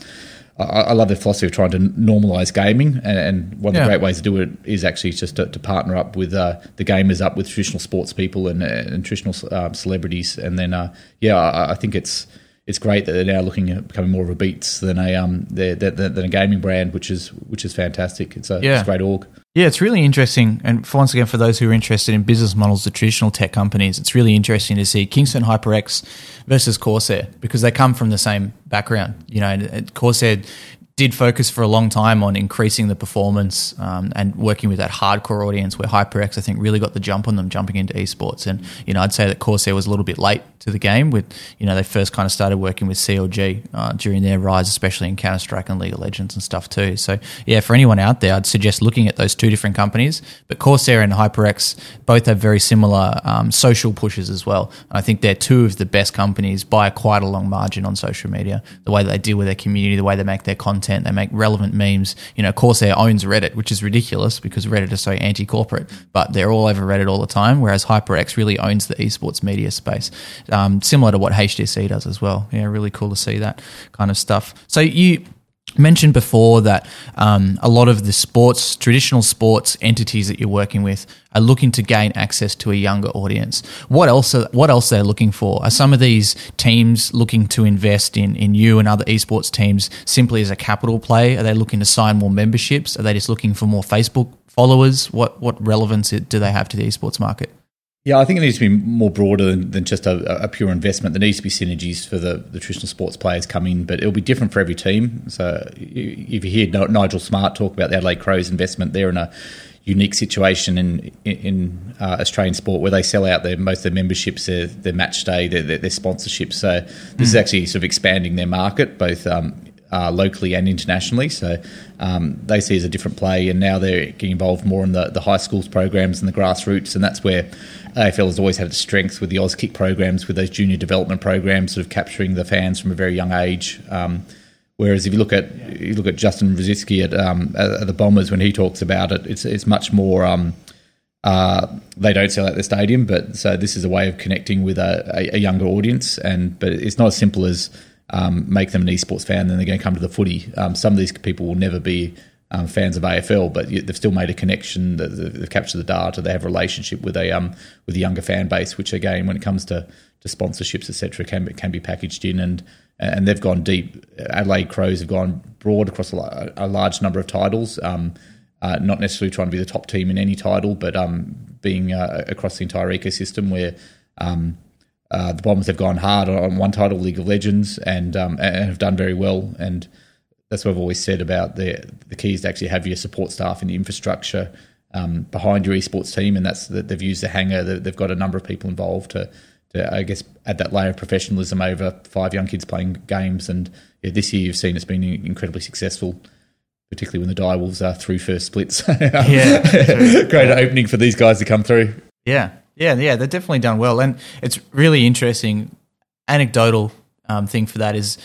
I, I, love their philosophy of trying to normalize gaming. And, and one of yeah. the great ways to do it is actually just to, to partner up with uh, the gamers, up with traditional sports people and, and traditional uh, celebrities. And then, uh, yeah, I, I think it's it's great that they're now looking at becoming more of a Beats than a um than, than a gaming brand, which is which is fantastic. It's a, yeah. it's a great org. Yeah, it's really interesting. And for, once again, for those who are interested in business models of traditional tech companies, it's really interesting to see Kingston HyperX versus Corsair because they come from the same background. You know, Corsair did focus for a long time on increasing the performance um, and working with that hardcore audience where HyperX, I think, really got the jump on them jumping into esports. And, you know, I'd say that Corsair was a little bit late to the game with, you know, they first kind of started working with CLG uh, during their rise, especially in Counter Strike and League of Legends and stuff too. So, yeah, for anyone out there, I'd suggest looking at those two different companies. But Corsair and HyperX both have very similar um, social pushes as well. And I think they're two of the best companies by quite a long margin on social media. The way that they deal with their community, the way they make their content content. They make relevant memes. You know, Corsair owns Reddit, which is ridiculous because Reddit is so anti-corporate, but they're all over Reddit all the time. Whereas HyperX really owns the esports media space, um, similar to what HDC does as well. Yeah, really cool to see that kind of stuff. So you mentioned before that um, a lot of the sports, traditional sports entities that you're working with are looking to gain access to a younger audience. What else? Are, what else they're looking for? Are some of these teams looking to invest in in you and other esports teams simply as a capital play? Are they looking to sign more memberships? Are they just looking for more Facebook followers? What what relevance do they have to the esports market? Yeah, I think it needs to be more broader than, than just a, a, pure investment. There needs to be synergies for the, the traditional sports players come in, but it'll be different for every team. So if you hear Nigel Smart talk about the Adelaide Crows investment, they're in a unique situation in in uh, Australian sport where they sell out their most of their memberships, their, their match day, their, their, their sponsorships. So this mm. is actually sort of expanding their market, both um, uh, locally and internationally. So um, they see it as a different play, and now they're getting involved more in the, the high schools programs and the grassroots, and that's where AFL has always had its strength with the Auskick programs, with those junior development programs, sort of capturing the fans from a very young age. Um, whereas if you look at you look at Justin Rosicky at, um, at, the Bombers when he talks about it, it's it's much more. Um, uh, they don't sell out the stadium, but so this is a way of connecting with a, a, a younger audience, and but it's not as simple as um, make them an esports fan, then they're going to come to the footy. Um, some of these people will never be um, fans of AFL, but they've still made a connection. They've captured the data. They have a relationship with a um, with a younger fan base, which again, when it comes to, to sponsorships, etc., can be, can be packaged in and and they've gone deep. Adelaide Crows have gone broad across a, large number of titles. Um, uh, not necessarily trying to be the top team in any title, but um, being uh, across the entire ecosystem where um, uh, the Bombers have gone hard on one title, League of Legends, and, um, and have done very well. And that's what I've always said about the the key is to actually have your support staff and the infrastructure um, behind your esports team, and that's that they've used the hangar. They've got a number of people involved to, to I guess add that layer of professionalism over five young kids playing games. And yeah, this year you've seen it's been incredibly successful. Particularly when the Direwolves are through first splits. <laughs> yeah. Great opening for these guys to come through. Yeah. Yeah. Yeah. They've definitely done well. And it's really interesting. Anecdotal um, thing for that is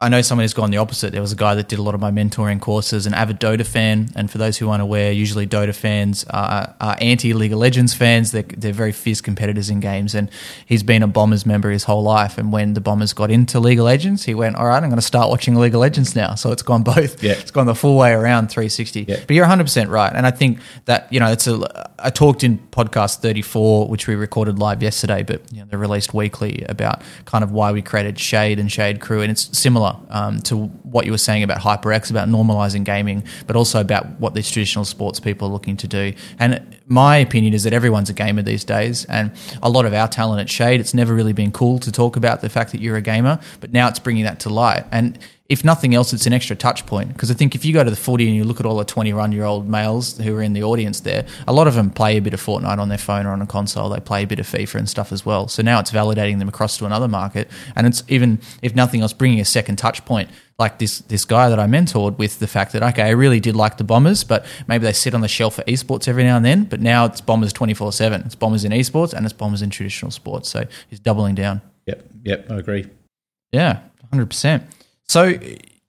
I know someone who's gone the opposite. There was a guy that did a lot of my mentoring courses, an avid Dota fan. And for those who aren't aware, usually Dota fans are, are anti League of Legends fans. They're, they're very fierce competitors in games. And he's been a Bombers member his whole life. And when the Bombers got into League of Legends, he went, All right, I'm going to start watching League of Legends now. So it's gone both. Yeah. It's gone the full way around 360. Yeah. But you're 100% right. And I think that, you know, it's a, I talked in podcast 34, which we recorded live yesterday, but you know, they're released weekly about kind of why we created Shade and Shade Crew. And it's similar similar um, to what you were saying about HyperX, about normalizing gaming, but also about what these traditional sports people are looking to do. And my opinion is that everyone's a gamer these days, and a lot of our talent at Shade, it's never really been cool to talk about the fact that you're a gamer, but now it's bringing that to light. And if nothing else, it's an extra touch point. Because I think if you go to the footy and you look at all the 21 year old males who are in the audience there, a lot of them play a bit of Fortnite on their phone or on a console. They play a bit of FIFA and stuff as well. So now it's validating them across to another market. And it's even, if nothing else, bringing a second touch point. Like this, this guy that I mentored with the fact that, okay, I really did like the Bombers, but maybe they sit on the shelf for esports every now and then. But now it's Bombers 24 7. It's Bombers in esports and it's Bombers in traditional sports. So he's doubling down. Yep, yep, I agree. Yeah, 100%. So,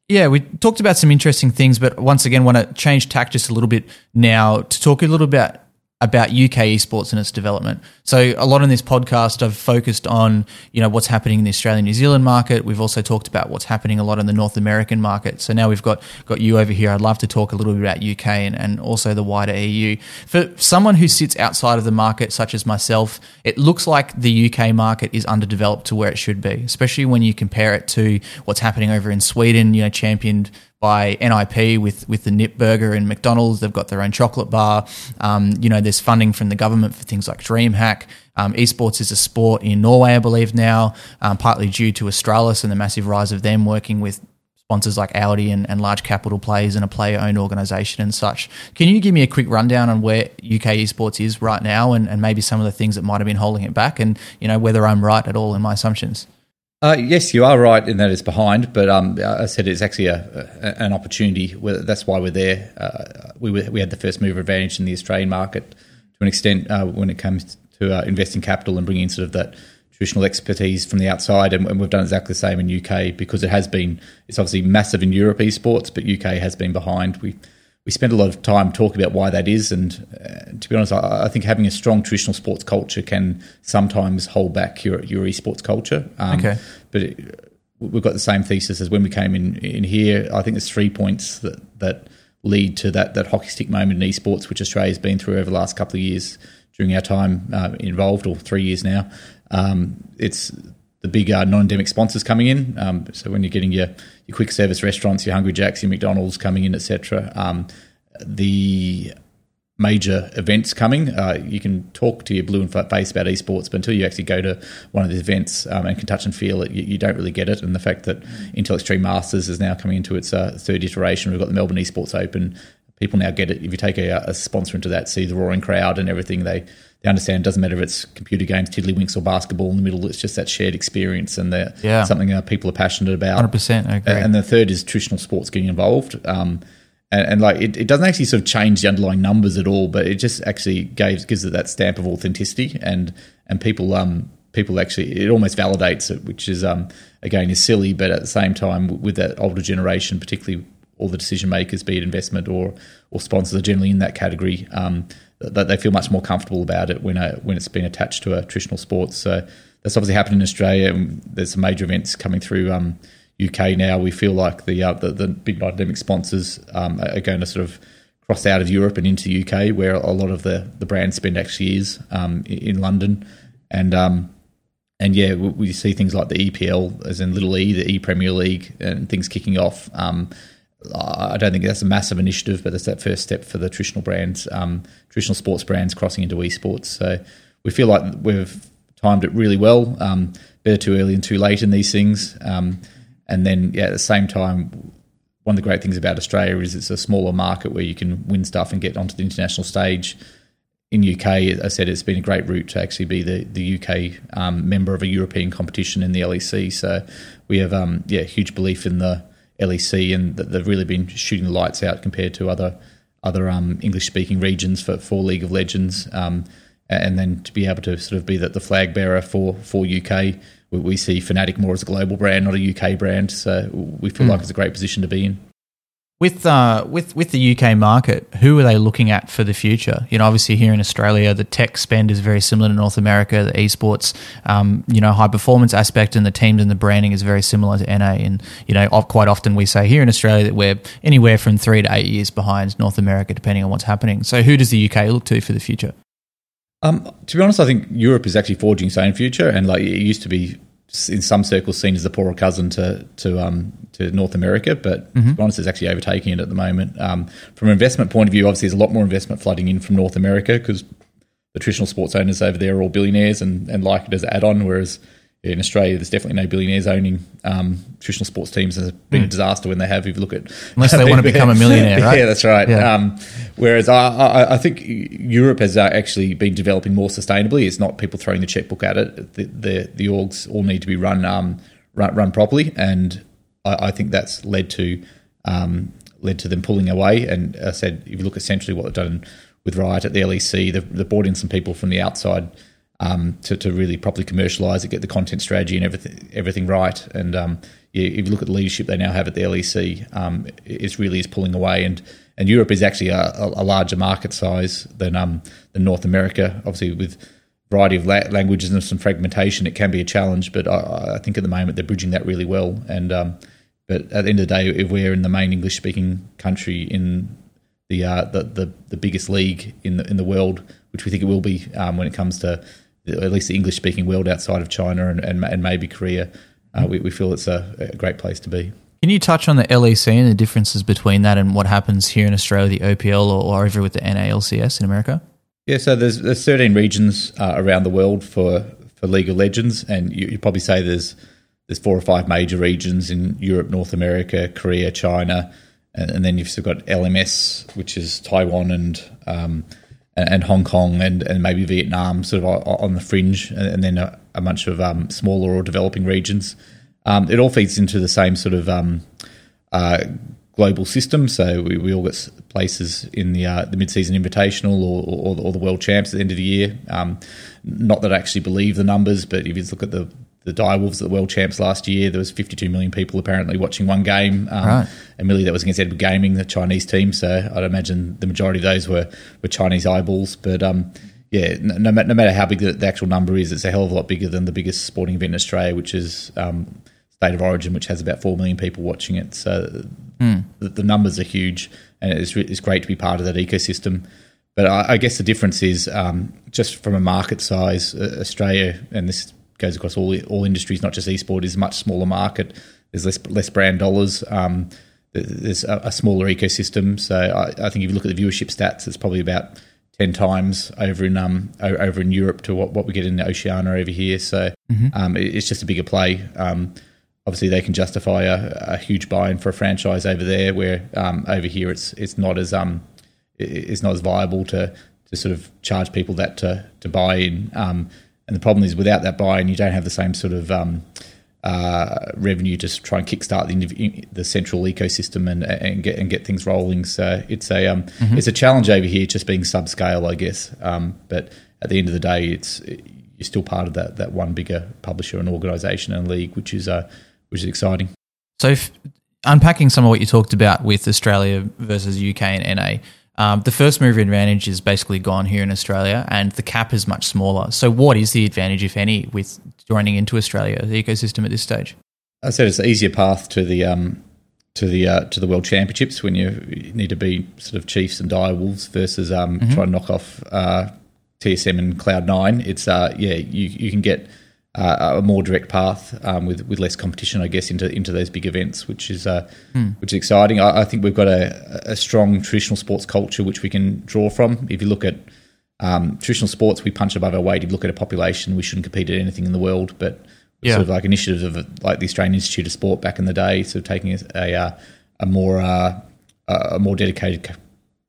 yeah, we talked about some interesting things, but once again, want to change tack just a little bit now to talk a little about about UK esports and its development. So a lot in this podcast I've focused on, you know, what's happening in the Australian New Zealand market. We've also talked about what's happening a lot in the North American market. So now we've got got you over here. I'd love to talk a little bit about UK and, and also the wider EU. For someone who sits outside of the market, such as myself, it looks like the UK market is underdeveloped to where it should be, especially when you compare it to what's happening over in Sweden, you know, championed by NIP with with the Nip Burger and McDonald's. They've got their own chocolate bar. Um, you know, there's funding from the government for things like DreamHack. Um, esports is a sport in Norway, I believe now, um, partly due to Astralis and the massive rise of them working with sponsors like Audi and, and large capital players and a player owned organisation and such. Can you give me a quick rundown on where UK esports is right now and, and maybe some of the things that might have been holding it back and you know whether I'm right at all in my assumptions? Uh, yes, you are right in that it's behind, but um, I said it's actually a, a, an opportunity. That's why we're there. Uh, we, were, we had the first mover advantage in the Australian market to an extent uh, when it comes to uh, investing capital and bringing sort of that traditional expertise from the outside, and, and, we've done exactly the same in UK because it has been. It's obviously massive in Europe esports, but UK has been behind. We we spend a lot of time talking about why that is, and uh, to be honest, I, I, think having a strong traditional sports culture can sometimes hold back your your esports culture. Um, okay, but. It, we've got the same thesis as when we came in in here. I think there's three points that that lead to that that hockey stick moment in esports, which Australia's been through over the last couple of years during our time uh, involved, or three years now. Um, it's the big uh, non-endemic sponsors coming in. Um, so when you're getting your, your quick service restaurants, your Hungry Jacks, your McDonald's coming in, etc. Um, the major events coming. Uh, you can talk to your blue and face about esports, but until you actually go to one of these events um, and can touch and feel it, you, you, don't really get it. And the fact that Intel Extreme Masters is now coming into its uh, third iteration, we've got the Melbourne Esports Open. People now get it. If you take a, a sponsor into that, see the roaring crowd and everything, they they understand it doesn't matter if it's computer games, tiddlywinks, or basketball in the middle. It's just that shared experience and that yeah. something uh, people are passionate about. 100%. I agree. And the third is traditional sports getting involved. Um, and, and, like it, it doesn't actually sort of change the underlying numbers at all, but it just actually gives gives it that stamp of authenticity and and people um people actually it almost validates it, which is um again is silly, but at the same time with that older generation, particularly all the decision makers, be it investment or or sponsors, are generally in that category. Um, that they feel much more comfortable about it when a, when it's been attached to a traditional sport. So that's obviously happened in Australia. There's some major events coming through um, UK now. We feel like the uh, the, the, big academic sponsors um, are going to sort of cross out of Europe and into UK, where a lot of the, the brand spend actually is um, in London, and um, and yeah, we, we, see things like the EPL, as in Little E, the E Premier League, and things kicking off. Um, I don't think that's a massive initiative, but it's that first step for the traditional brands, um, traditional sports brands crossing into esports. So we feel like we've timed it really well. Um, better too early and too late in these things. Um, and then, yeah, at the same time, one of the great things about Australia is it's a smaller market where you can win stuff and get onto the international stage. In UK, I said it's been a great route to actually be the the UK um, member of a European competition in the LEC. So we have, um, yeah, huge belief in the LEC, and they've really been shooting the lights out compared to other other um, English speaking regions for, for League of Legends. Um, and then to be able to sort of be the, the flag bearer for for UK, we, we, see Fnatic more as a global brand, not a UK brand. So we feel mm. like it's a great position to be in. With uh, with with the UK market, who are they looking at for the future? You know, obviously here in Australia, the tech spend is very similar to North America. The esports, um, you know, high performance aspect and the teams and the branding is very similar to NA. And you know, quite often we say here in Australia that we're anywhere from three to eight years behind North America, depending on what's happening. So, who does the UK look to for the future? Um, to be honest, I think Europe is actually forging its own future, and like it used to be in some circles seen as the poorer cousin to to um, to North America, but mm-hmm. to be honest, it's actually overtaking it at the moment. Um, from an investment point of view, obviously, there's a lot more investment flooding in from North America because the traditional sports owners over there are all billionaires and, and like it as an add-on, whereas in Australia, there's definitely no billionaires owning um, traditional sports teams. It's been mm. a hmm. disaster when they have. If you look at unless they <laughs> want to become a millionaire, <laughs> right? yeah, that's right. Yeah. Um, whereas I, I, I, think Europe has uh, actually been developing more sustainably. It's not people throwing the checkbook at it. The the, the orgs all need to be run um, run, run properly, and I, I, think that's led to um, led to them pulling away. And I said, if you look essentially what they've done with Riot at the LEC, they've, they've brought in some people from the outside um, to, to really properly commercialize it, get the content strategy and everything everything right. And um, if you look at the leadership they now have at the LEC, um, it really is pulling away. And and Europe is actually a, a larger market size than um, than North America. Obviously, with variety of la- languages and some fragmentation, it can be a challenge. But I, I think at the moment they're bridging that really well. And um, but at the end of the day, if we're in the main English speaking country in the, uh, the the the biggest league in the in the world, which we think it will be um, when it comes to at least the English speaking world outside of China and, and, and maybe Korea, uh, we, we, feel it's a, a, great place to be. Can you touch on the LEC and the differences between that and what happens here in Australia, the OPL, or, or over with the NALCS in America? Yeah, so there's, there's 13 regions uh, around the world for, for League of Legends, and you, would probably say there's there's four or five major regions in Europe, North America, Korea, China, and, and then you've still got LMS, which is Taiwan and um, and Hong Kong and, and maybe Vietnam, sort of on the fringe, and then a, a bunch of um, smaller or developing regions. Um, it all feeds into the same sort of um, uh, global system. So we, we all get places in the uh, the mid season invitational or, or, or, the world champs at the end of the year. Um, not that I actually believe the numbers, but if you look at the the Direwolves at the World Champs last year. There was 52 million people apparently watching one game. Um, right. And really, that was against Edward Gaming, the Chinese team. So I'd imagine the majority of those were, were Chinese eyeballs. But um, yeah, no, no, matter how big the, the, actual number is, it's a hell of a lot bigger than the biggest sporting event in Australia, which is um, State of Origin, which has about 4 million people watching it. So mm. the, the, numbers are huge, and it's, it's great to be part of that ecosystem. But I, I guess the difference is um, just from a market size, uh, Australia, and this goes across all all industries, not just esport, is a much smaller market. There's less less brand dollars. Um, there's a, a, smaller ecosystem. So I, I, think if you look at the viewership stats, it's probably about ten times over in um over in Europe to what, what we get in Oceania over here. So mm-hmm. um, it, it's just a bigger play. Um, obviously, they can justify a, a, huge buy-in for a franchise over there, where um, over here it's it's not as um it's not as viable to to sort of charge people that to to buy in. Um, and the problem is, without that buy-in, you don't have the same sort of um, uh, revenue to try and kickstart the, the central ecosystem and, and get and get things rolling. So it's a um, mm-hmm. it's a challenge over here, just being subscale, I guess. Um, but at the end of the day, it's you're still part of that that one bigger publisher and organisation and league, which is uh, which is exciting. So, if, unpacking some of what you talked about with Australia versus UK and NA, um, the first mover advantage is basically gone here in Australia, and the cap is much smaller. So, what is the advantage, if any, with joining into Australia, the ecosystem at this stage? I said it's an easier path to the um, to the uh, to the World Championships when you need to be sort of Chiefs and dire wolves versus um, mm-hmm. trying to knock off uh, TSM and Cloud Nine. It's uh, yeah, you you can get uh, a more direct path um, with with less competition, I guess, into into those big events, which is uh, mm. which is exciting. I, I, think we've got a, a, strong traditional sports culture which we can draw from. If you look at um, traditional sports, we punch above our weight. If you look at a population, we shouldn't compete at anything in the world, but yeah. sort of like initiatives of like the Australian Institute of Sport back in the day, sort of taking a a, a more uh, a more dedicated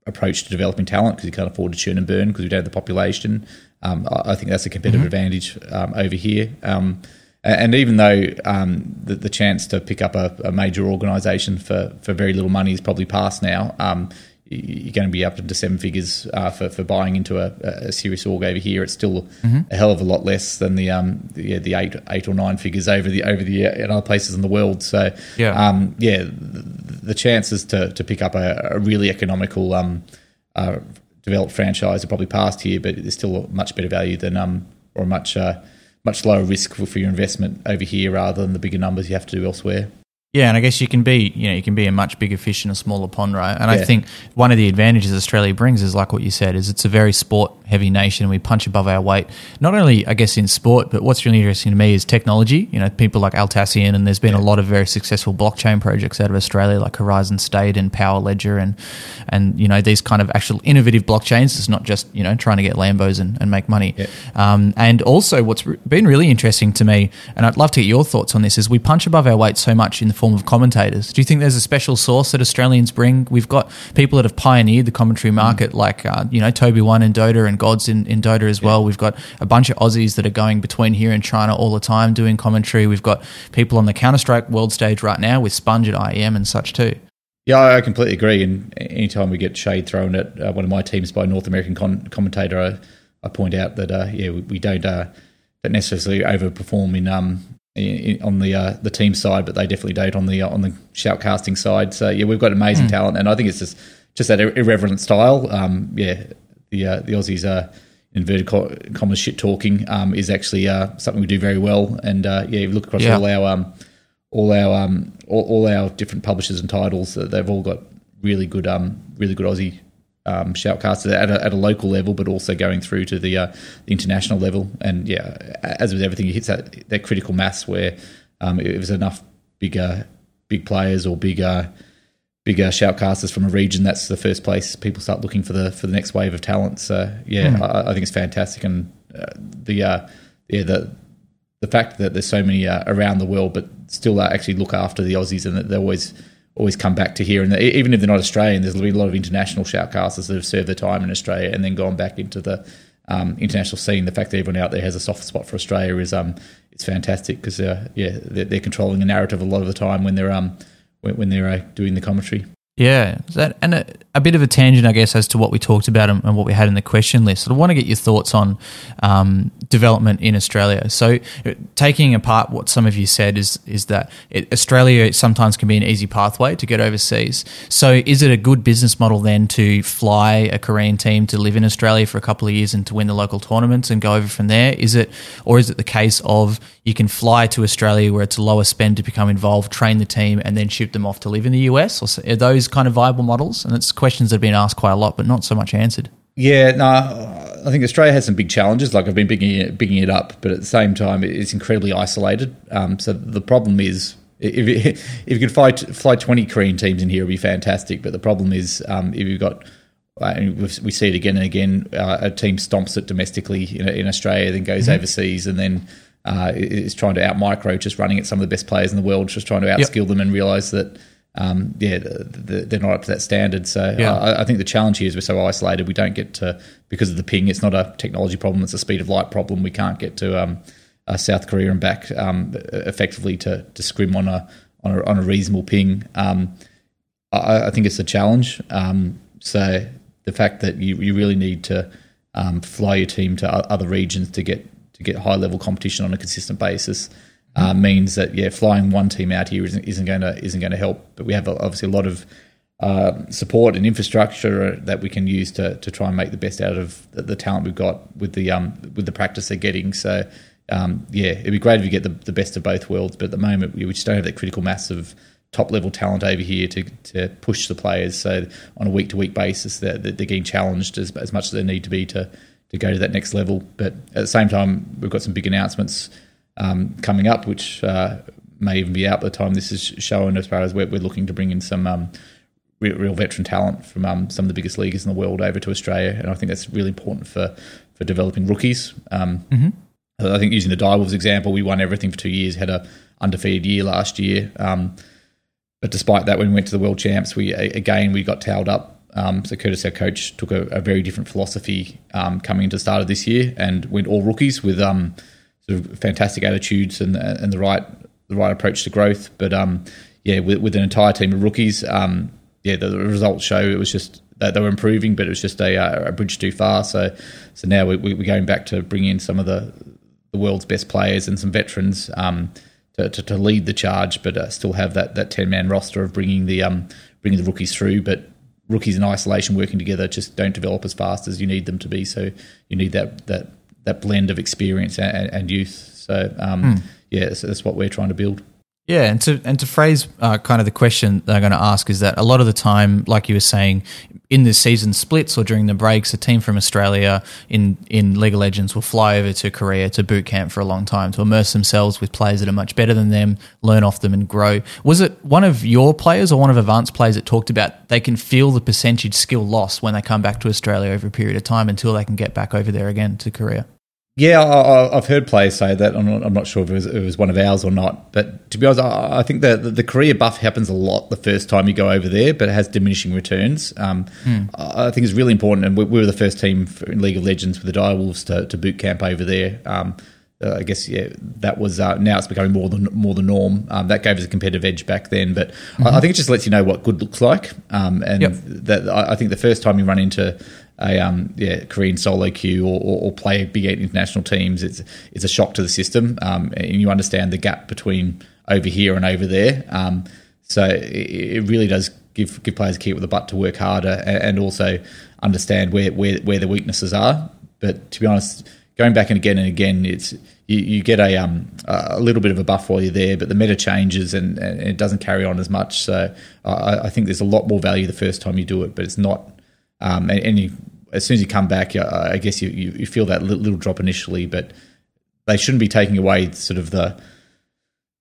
approach to developing talent because you can't afford to churn and burn because we don't have the population. Um, I think that's a competitive mm-hmm. advantage um, over here. Um, and even though um, the, the, chance to pick up a, a, major organisation for, for very little money is probably past now, um, you're going to be up into seven figures uh, for, for buying into a, a, serious org over here. It's still mm-hmm. a hell of a lot less than the um, the, yeah, the, eight eight or nine figures over the over the uh, in other places in the world. So yeah, um, yeah, the, the, chances to, to pick up a, a really economical um, uh, developed franchise are probably past here, but it's still a much better value than um or much uh, much lower risk for, for your investment over here rather than the bigger numbers you have to do elsewhere. Yeah, and I guess you can be, you know, you can be a much bigger fish in a smaller pond, right? And yeah. I think one of the advantages Australia brings is like what you said, is it's a very sport heavy nation. We punch above our weight, not only I guess in sport, but what's really interesting to me is technology. You know, people like Atlassian, and there's been yeah. a lot of very successful blockchain projects out of Australia, like Horizon State and Power Ledger, and and you know these kind of actual innovative blockchains. It's not just you know trying to get Lambos and, and make money. Yeah. Um, and also, what's been really interesting to me, and I'd love to get your thoughts on this, is we punch above our weight so much in the form of commentators. Do you think there's a special sauce that Australians bring? We've got people that have pioneered the commentary market, mm. like uh, you know TobiWan and Dota and GoDz in, in Dota as well. We've got a bunch of Aussies that are going between here and China all the time doing commentary. We've got people on the Counter Strike world stage right now with SPUNJ at IEM and such too. Yeah, I completely agree. And anytime we get shade thrown at uh, one of my teams by a North American con- commentator, I, I, point out that uh, yeah, we, we don't uh, don't necessarily overperform in um on the uh, the team side, but they definitely don't on the uh, on the shoutcasting side. So yeah, we've got amazing mm. talent, and I think it's just just that irreverent style. Um, yeah, the uh, the Aussies are inverted commas shit talking um, is actually uh, something we do very well. And uh, yeah, you look across yeah. all our um, all our um, all, all, our different publishers and titles, uh, they've all got really good um, really good Aussie um, shoutcasters at a, at a local level, but also going through to the, uh, the international level. And yeah, as with everything, it hits that, that critical mass where um, if there's enough bigger big players or bigger bigger shoutcasters from a region, that's the first place people start looking for the for the next wave of talent. So yeah, mm. I, I, think it's fantastic, and uh, the uh, yeah the the fact that there's so many uh, around the world, but still uh, actually look after the Aussies, and that they always always come back to here. And they, even if they're not Australian, there's been a lot of international shoutcasters that have served their time in Australia and then gone back into the um, international scene. The fact that everyone out there has a soft spot for Australia is um, it's fantastic because uh, yeah they're, they're, controlling the narrative a lot of the time when they're um when, when they're uh, doing the commentary. Yeah, that, and a, a, bit of a tangent, I guess, as to what we talked about and, and what we had in the question list. I want to get your thoughts on um, development in Australia. So, uh, taking apart what some of you said is is that it, Australia sometimes can be an easy pathway to get overseas. So, is it a good business model then to fly a Korean team to live in Australia for a couple of years and to win the local tournaments and go over from there? Is it, or is it the case of you can fly to Australia where it's a lower spend to become involved, train the team, and then ship them off to live in the US? Or are those kind of viable models? And it's questions that have been asked quite a lot, but not so much answered. Yeah, no, I think Australia has some big challenges. Like I've been bigging it, bigging it up, but at the same time, it's incredibly isolated. Um, so the problem is, if if you could fly fly twenty Korean teams in here, it'd be fantastic. But the problem is, um, if you've got uh, we see it again and again. Uh, a team stomps it domestically in, in Australia, then goes mm-hmm. overseas, and then uh, is trying to out micro, just running at some of the best players in the world, just trying to outskill yep. them and realize that um, yeah, they're not up to that standard. So yeah. I, I, think the challenge here is we're so isolated. We don't get to because of the ping. It's not a technology problem. It's a speed of light problem. We can't get to um, uh, South Korea and back um, effectively to, to scrim on a on a, on a reasonable ping. Um, I, I, think it's a challenge. Um, so the fact that you, you really need to um, fly your team to other regions to get to get high level competition on a consistent basis uh, means that yeah, flying one team out here isn't, isn't going to isn't going to help. But we have obviously a lot of uh, support and infrastructure that we can use to to try and make the best out of the, the talent we've got with the um with the practice they're getting. So um, yeah, it'd be great if you get the, the best of both worlds. But at the moment, we just don't have that critical mass of top level talent over here to, to push the players. So on a week to week basis, they're, they're getting challenged as, as much as they need to be to to go to that next level. But at the same time, we've got some big announcements um, coming up, which uh, may even be out by the time this is shown. As far as we're, we're looking to bring in some um, real, real, veteran talent from um, some of the biggest leaguers in the world over to Australia, and I think that's really important for for developing rookies. Um, mm-hmm. I think using the Direwolves example, we won everything for two years, had a undefeated year last year. Um, but despite that, when we went to the World Champs, we again we got tailed up um, so Curtis, our coach, took a, a very different philosophy um, coming into the start of this year and went all rookies with um, sort of fantastic attitudes and and the right the right approach to growth. But um, yeah, with, with, an entire team of rookies, um, yeah, the, results show it was just that they were improving, but it was just a, uh, a bridge too far. So so now we, we, are going back to bring in some of the the world's best players and some veterans. Um, to, to, to, lead the charge, but uh, still have that, that ten man roster of bringing the um, bringing the rookies through. But rookies in isolation working together just don't develop as fast as you need them to be. So you need that that that blend of experience and, and youth. So um, mm. yeah, so that's what we're trying to build. Yeah, and to and to phrase uh, kind of the question that I'm going to ask is that a lot of the time, like you were saying, in the season splits or during the breaks, a team from Australia in in League of Legends will fly over to Korea to boot camp for a long time to immerse themselves with players that are much better than them, learn off them, and grow. Was it one of your players or one of Avant's players that talked about they can feel the percentage skill loss when they come back to Australia over a period of time until they can get back over there again to Korea? Yeah, I, have heard players say that. I'm not, I'm not sure if it, was, it, was, one of ours or not. But to be honest, I, I think that the, the, Korea buff happens a lot the first time you go over there, but it has diminishing returns. Um, mm. I think it's really important. And we, we were the first team in League of Legends with the Direwolves to, to boot camp over there. Um, uh, I guess yeah, that was uh, now it's becoming more than more the norm. Um, that gave us a competitive edge back then, but mm-hmm. I, I, think it just lets you know what good looks like. Um, and yep. that I, I, think the first time you run into a um, yeah, Korean solo queue or, or, or, play big eight international teams, it's it's a shock to the system, um, and you understand the gap between over here and over there. Um, so it, it, really does give give players a kick with the butt to work harder and, and also understand where, where where the weaknesses are. But to be honest, going back and again and again, it's you, you get a um a little bit of a buff while you're there, but the meta changes and, and it doesn't carry on as much. So I, I think there's a lot more value the first time you do it, but it's not. Um, and, and you, as soon as you come back, I guess you, you, you feel that little, drop initially, but they shouldn't be taking away sort of the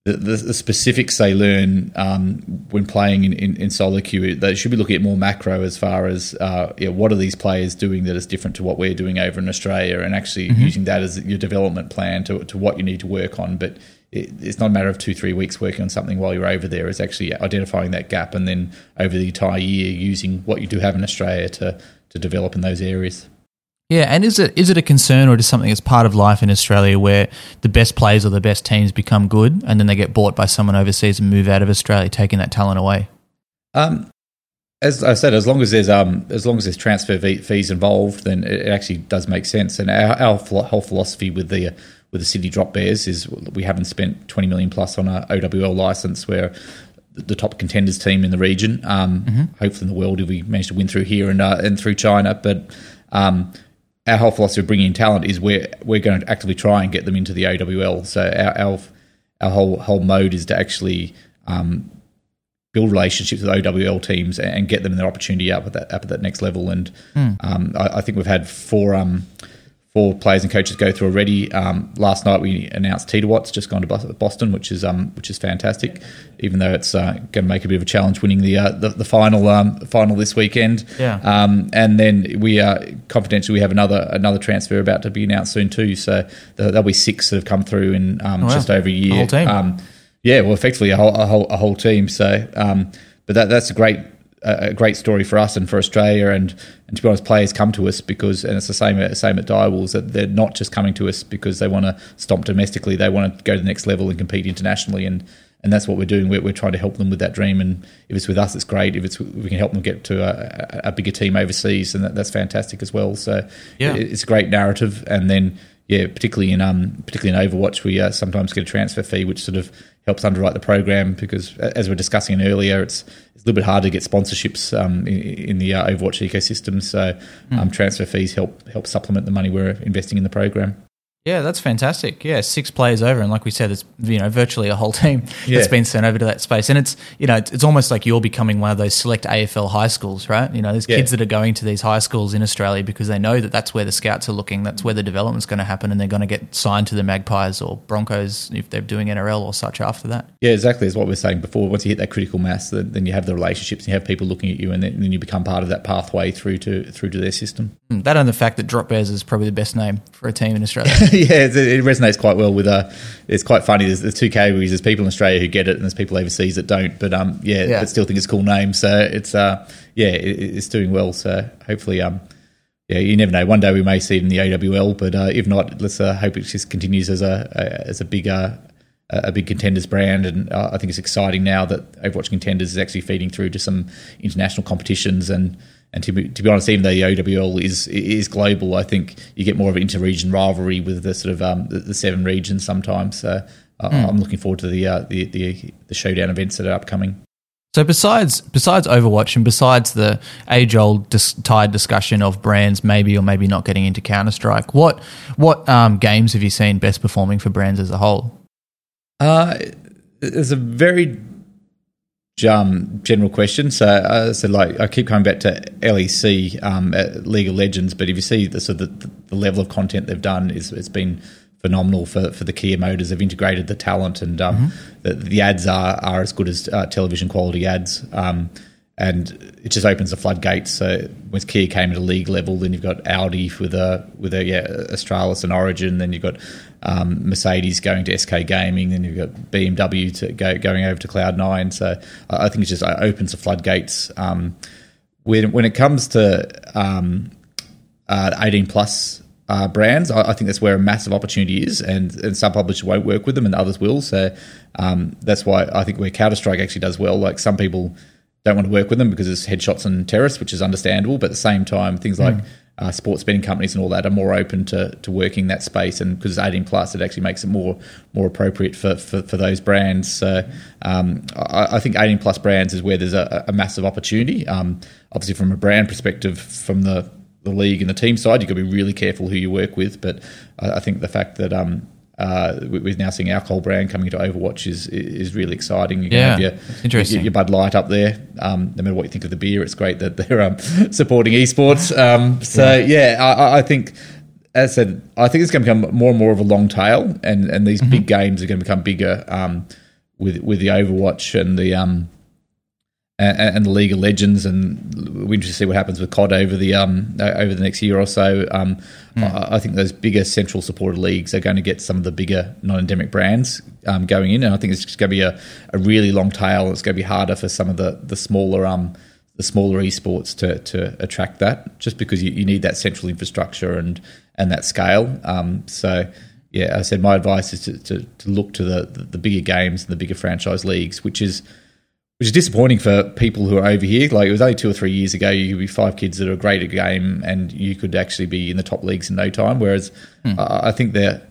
the, the, the specifics they learn um, when playing in, in, in, solo queue, they should be looking at more macro as far as uh, you know, what are these players doing that is different to what we're doing over in Australia, and actually mm-hmm. using that as your development plan to, to what you need to work on. But it, it's not a matter of two, three weeks working on something while you're over there. It's actually identifying that gap and then over the entire year using what you do have in Australia to, to develop in those areas. Yeah, and is it is it a concern or just something that's part of life in Australia where the best players or the best teams become good and then they get bought by someone overseas and move out of Australia, taking that talent away? Um, as I said, as long as there's um, as long as there's transfer fees involved, then it actually does make sense. And our, our whole philosophy with the with the Sydney Drop Bears is we haven't spent 20 million plus on a OWL license where the top contenders team in the region, um, mm-hmm. hopefully in the world if we manage to win through here and uh, and through China, but um, our whole philosophy of bringing in talent is we're we're going to actively try and get them into the OWL. So our our, our whole whole mode is to actually um, build relationships with OWL teams and get them their opportunity up at that up at that next level. And mm. um, I, I, think we've had four four players and coaches go through already. Um, last night we announced Teeter Watts just gone to Boston, which is um, which is fantastic. Even though it's uh, going to make a bit of a challenge winning the uh, the, the, final um, final this weekend. Yeah. Um, and then we are uh, confidentially we have another another transfer about to be announced soon too. So there'll be six that have come through in um, oh, wow. just over a year. A whole team. Um, yeah, well, effectively a whole a whole, a whole team. So, but that that's a great a great story for us and for Australia. And, and to be honest, players come to us because, and it's the same same at Direwolves, that they're not just coming to us because they want to stomp domestically. They want to go to the next level and compete internationally. And and that's what we're doing. We're, we're trying to help them with that dream. And if it's with us, it's great. If it's we can help them get to a, a bigger team overseas, and that, that's fantastic as well. So yeah. It, it's a great narrative. And then yeah, particularly in um particularly in Overwatch, we uh, sometimes get a transfer fee, which sort of helps underwrite the program because, as we are discussing earlier, it's, it's a little bit hard to get sponsorships um, in, in, the uh, Overwatch ecosystem. So um, mm. transfer fees help help supplement the money we're investing in the program. Yeah, that's fantastic. Yeah, six players over, and like we said, it's you know virtually a whole <laughs> team yeah. that's been sent over to that space, and it's you know it's, it's, almost like you're becoming one of those select AFL high schools, right? You know, there's yeah. kids that are going to these high schools in Australia because they know that that's where the scouts are looking, that's where the development's going to happen, and they're going to get signed to the Magpies or Broncos if they're doing NRL or such after that. Yeah, exactly. As what we are saying before. Once you hit that critical mass, then, you have the relationships, and you have people looking at you, and then, you become part of that pathway through to through to their system. Mm, that and the fact that Drop Bears is probably the best name for a team in Australia. <laughs> <laughs> yeah, it, resonates quite well with. Uh, it's quite funny. There's, there's, two categories. There's people in Australia who get it, and there's people overseas that don't. But um, yeah, yeah. but still think it's a cool name. So it's uh, yeah, it, it's doing well. So hopefully, um, yeah, you never know. One day we may see it in the OWL, but uh, if not, let's uh, hope it just continues as a, a as a bigger a big contenders brand, and uh, I think it's exciting now that Overwatch contenders is actually feeding through to some international competitions and and to be, to be honest, even though the OWL is is global, I think you get more of an inter-region rivalry with the sort of um, the, the, seven regions sometimes. So uh, mm. I'm looking forward to the, uh, the, the the showdown events that are upcoming. So besides besides Overwatch and besides the age old dis- tired discussion of brands maybe or maybe not getting into Counter Strike, what what um, games have you seen best performing for brands as a whole? Uh, there's a very um, general question. So, uh, so like I keep coming back to LEC, um, League of Legends, but if you see the of the, the level of content they've done, is it's been phenomenal for, for the Kia motors. They've integrated the talent, and um, mm-hmm. the, the, ads are, are as good as uh, television quality ads. Um, and it just opens the floodgates. So when Kia came at a league level, then you've got Audi with a with a yeah Astralis and Origen, then you've got um, Mercedes going to SK Gaming, then you've got BMW to go, going over to Cloud Nine. So I think it just opens the floodgates. Um, when when it comes to um, uh, 18 plus uh, brands, I, I, think that's where a massive opportunity is, and, and some publishers won't work with them, and others will. So um, that's why I think where Counter Strike actually does well. Like some people don't want to work with them because it's headshots and terrorists, which is understandable. But at the same time, things like mm. Uh, sports betting companies and all that are more open to, to working that space. And because it's 18 plus, it actually makes it more more appropriate for, for, for those brands. So um, I, I, think 18 plus brands is where there's a, a massive opportunity. Um, obviously, from a brand perspective, from the the league and the team side, you've got to be really careful who you work with. But I, I think the fact that um, uh, we're now seeing alcohol brand coming into Overwatch is is really exciting. You can yeah, have your, interesting. Your, your, Bud Light up there. Um, no matter what you think of the beer, it's great that they're um, <laughs> supporting esports. Um, so yeah, yeah I, I, think. As I said, I think it's going to become more and more of a long tail, and, and these mm-hmm. big games are going to become bigger. Um, with with the Overwatch and the um and, and the League of Legends, and we're interested to see what happens with COD over the um over the next year or so. Um, mm. I, I, think those bigger central supported leagues are going to get some of the bigger non-endemic brands um, going in, and I think it's going to be a, a really long tail. It's going to be harder for some of the the smaller um the smaller esports to to attract that, just because you, you need that central infrastructure and and that scale. Um, so yeah, I said my advice is to, to, to look to the, the, the bigger games and the bigger franchise leagues, which is which is disappointing for people who are over here. Like it was only two or three years ago, you could be five kids that are great at game, and you could actually be in the top leagues in no time. Whereas uh, I think the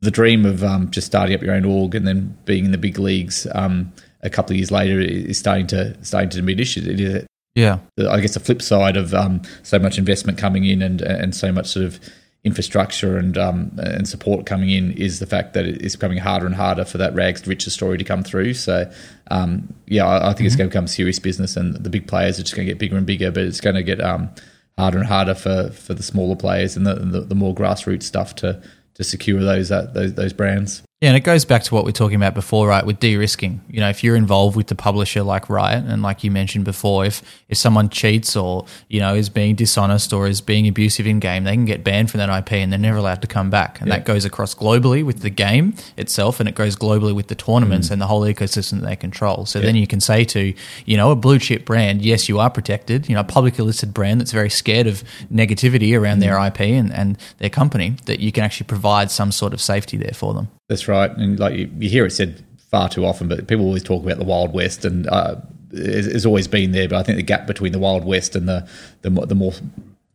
the dream of um, just starting up your own org and then being in the big leagues um, a couple of years later is starting to starting to diminish. It is, yeah, I guess the flip side of um, so much investment coming in and and so much sort of infrastructure and um, and support coming in is the fact that it's becoming harder and harder for that rags to riches story to come through. So, um, yeah, I, I think mm-hmm. it's going to become serious business, and the big players are just going to get bigger and bigger, but it's going to get um, harder and harder for, for the smaller players and the, the, the more grassroots stuff to to secure those uh, those those brands. Yeah, and it goes back to what we are talking about before, right? With de-risking, you know, if you're involved with the publisher like Riot, and like you mentioned before, if if someone cheats or you know is being dishonest or is being abusive in game, they can get banned from that IP, and they're never allowed to come back. And yeah. that goes across globally with the game itself, and it goes globally with the tournaments mm. and the whole ecosystem that they control. So yeah. then you can say to you know a blue chip brand, yes, you are protected. You know, a publicly listed brand that's very scared of negativity around mm. their IP and and their company, that you can actually provide some sort of safety there for them. That's right, and like you, you, hear it said far too often, but people always talk about the Wild West, and uh, it's, always been there. But I think the gap between the Wild West and the the, the more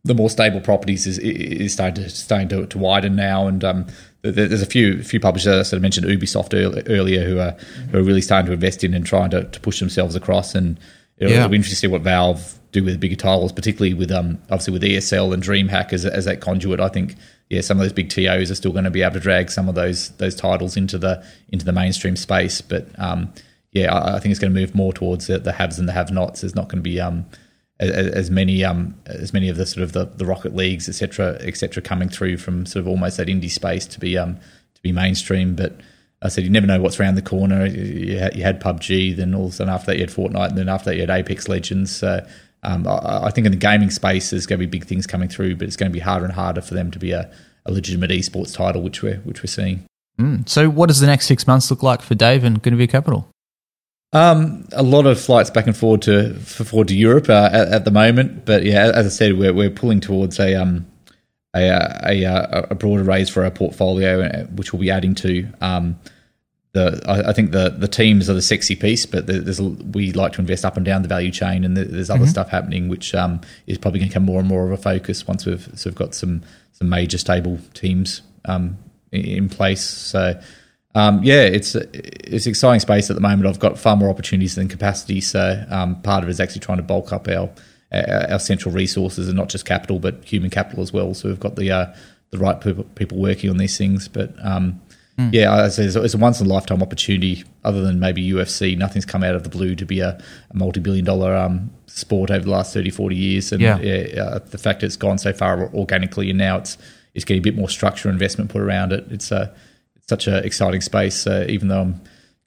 the more stable properties is is starting to starting to, to widen now, and um, there's a few few publishers that I mentioned Ubisoft earlier who are who are really starting to invest in and trying to, to push themselves across, and it'll, yeah. it'll be interesting to see what Valve do with bigger titles, particularly with um obviously with ESL and DreamHack as, as that conduit. I think yeah, some of those big TOs are still going to be able to drag some of those those titles into the into the mainstream space. But um, yeah, I, I, think it's going to move more towards the, the haves and the have-nots. There's not going to be um, as, as, many um, as many of the sort of the, the Rocket Leagues, etc., etc., coming through from sort of almost that indie space to be um, to be mainstream. But I said you never know what's around the corner. You had, you had PUBG, then all of a sudden after that you had Fortnite, and then after that you had Apex Legends. So um, I, I, think in the gaming space, there's going to be big things coming through, but it's going to be harder and harder for them to be a, a legitimate esports title, which we're which we're seeing. Mm. So, what does the next six months look like for Dave and Guinevere Capital? Um, a lot of flights back and forward to forward to Europe uh, at, at, the moment, but yeah, as I said, we're we're pulling towards a um a a, a, a broader raise for our portfolio, uh, which we'll be adding to. Um, the I, I, think the the teams are the sexy piece, but there's we like to invest up and down the value chain, and there's other mm-hmm. stuff happening which um, is probably going to become more and more of a focus once we've sort of got some some major stable teams um, in place. So. Um, yeah, it's it's exciting space at the moment. I've got far more opportunities than capacity, so um, part of it is actually trying to bulk up our our central resources and not just capital, but human capital as well. So we've got the uh, the right people, people working on these things. But um, Mm. Yeah, it's, it's a once in a lifetime opportunity. Other than maybe UFC, nothing's come out of the blue to be a, a multi billion dollar um, sport over the last 30, 40 years. And yeah. Yeah, uh, the fact it's gone so far organically and now it's it's getting a bit more structure and investment put around it. It's a it's such an exciting space. Uh, even though I'm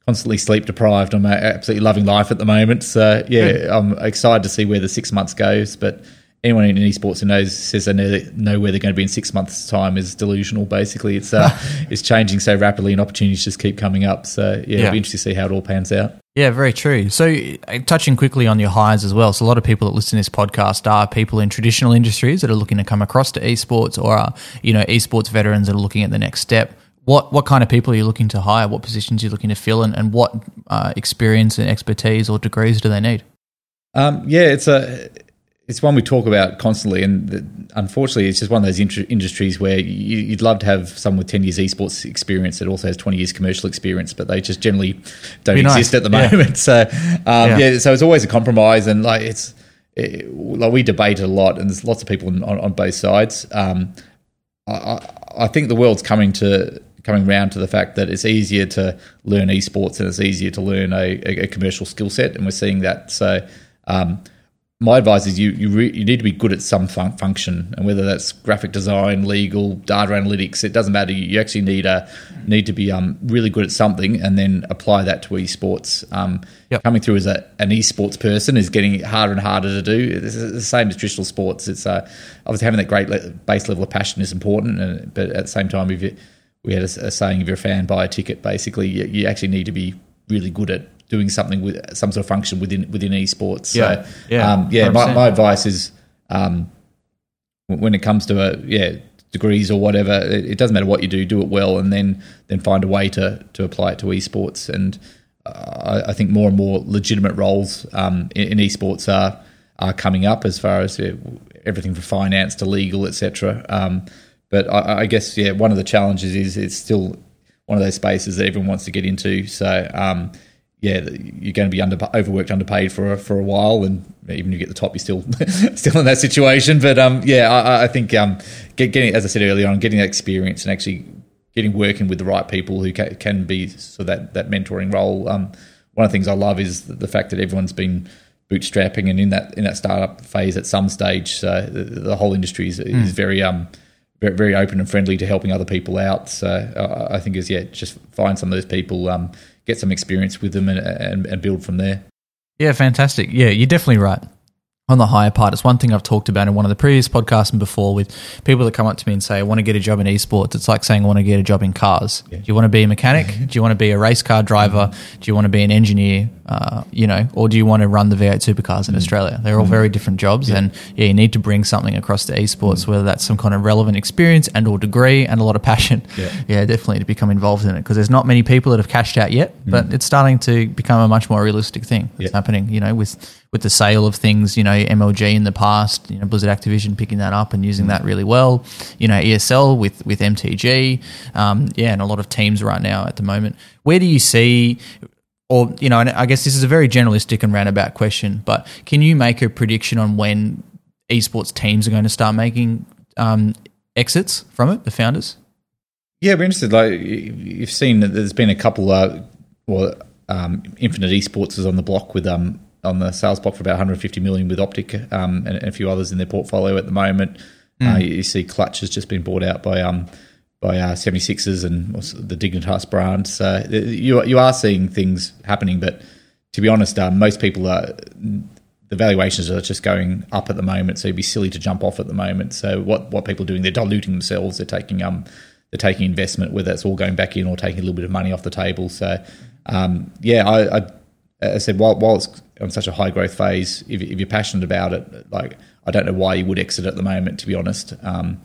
constantly sleep deprived, I'm absolutely loving life at the moment. So yeah. I'm excited to see where the six months goes. But anyone in esports who knows says they know where they're going to be in six months' time is delusional. Basically, it's uh, <laughs> it's changing so rapidly, and opportunities just keep coming up. So yeah, yeah, it'll be interesting to see how it all pans out. Yeah, very true. So, uh, touching quickly on your hires as well. So, a lot of people that listen to this podcast are people in traditional industries that are looking to come across to esports, or are you know esports veterans that are looking at the next step. What what kind of people are you looking to hire? What positions are you looking to fill, and, and what uh, experience and expertise or degrees do they need? Um, yeah, it's a it's one we talk about constantly, and the, unfortunately, it's just one of those industries where you, would love to have someone with ten years esports experience that also has twenty years commercial experience, but they just generally don't Be exist nice. at the yeah. moment. <laughs> So, um, yeah. yeah. so it's always a compromise, and like it's it, like we debate a lot, and there's lots of people on, on, both sides. Um, I, I think the world's coming to coming around to the fact that it's easier to learn esports and it's easier to learn a, a, a commercial skill set, and we're seeing that. So. Um, my advice is you you, re, you need to be good at some fun- function, and whether that's graphic design, legal, data analytics, it doesn't matter. You actually need a need to be um, really good at something, and then apply that to esports. Um, Yep. Coming through as a, an esports person is getting harder and harder to do. It's the same as traditional sports. It's uh, obviously having that great le- base level of passion is important, and, but at the same time, if you we had a, a saying, if you're a fan, buy a ticket. Basically, you, you actually need to be really good at doing something with some sort of function within within esports. Yeah. So, Yeah. um, yeah. My, my advice is, um, when it comes to a yeah degrees or whatever, it, it doesn't matter what you do, do it well, and then then find a way to to apply it to esports. And uh, I, I think more and more legitimate roles um, in, in esports are are coming up as far as uh, everything from finance to legal, etc. Um, but I, I guess yeah, one of the challenges is it's still one of those spaces that everyone wants to get into. So um, yeah, you're going to be under, overworked, underpaid for a, for a while, and even if you get the top, you're still <laughs> still in that situation. But um, yeah, I, I think um, get, getting, as I said earlier on, getting that experience and actually getting working with the right people who can, can be so that that mentoring role. Um, one of the things I love is the fact that everyone's been bootstrapping and in that in that startup phase at some stage. So the, the whole industry is, is very um very, very open and friendly to helping other people out. So uh, I think is yeah, just find some of those people, um, get some experience with them, and, and, and build from there. Yeah, fantastic. Yeah, you're definitely right. On the higher part, it's one thing I've talked about in one of the previous podcasts and before with people that come up to me and say, I want to get a job in esports. It's like saying, I want to get a job in cars. Do you want to be a mechanic? <laughs> do you want to be a race car driver? Do you want to be an engineer? Uh, you know, or do you want to run the V8 supercars in mm. Australia? They're all mm. very different jobs. And yeah, you need to bring something across to esports, mm. whether that's some kind of relevant experience and or degree and a lot of passion. Yeah. <laughs> yeah definitely to become involved in it because there's not many people that have cashed out yet, but it's starting to become a much more realistic thing that's Yeah. happening. You know, with with the sale of things, you know, MLG in the past, you know, Blizzard Activision picking that up and using that really well. You know, ESL with with MTG, um, yeah, and a lot of teams right now at the moment. Where do you see? Or you know, and I guess this is a very generalistic and roundabout question, but can you make a prediction on when esports teams are going to start making um, exits from it, the founders? Yeah, we're interested. Like you've seen, that there's been a couple. Uh, well, um, Infinite Esports is on the block with um on the sales block for about 150 million with Optic um, and, and a few others in their portfolio at the moment. Uh, you, you see, Clutch has just been bought out by um by uh, 76ers and the Dignitas brand. So you you are seeing things happening, but to be honest, um, most people are the valuations are just going up at the moment, so it'd be silly to jump off at the moment. So what what people are doing, they're diluting themselves. They're taking um they're taking investment, whether it's all going back in or taking a little bit of money off the table. So um, yeah, I, I, I said while while it's on such a high growth phase, if, if you're passionate about it, like I don't know why you would exit at the moment, to be honest. Um,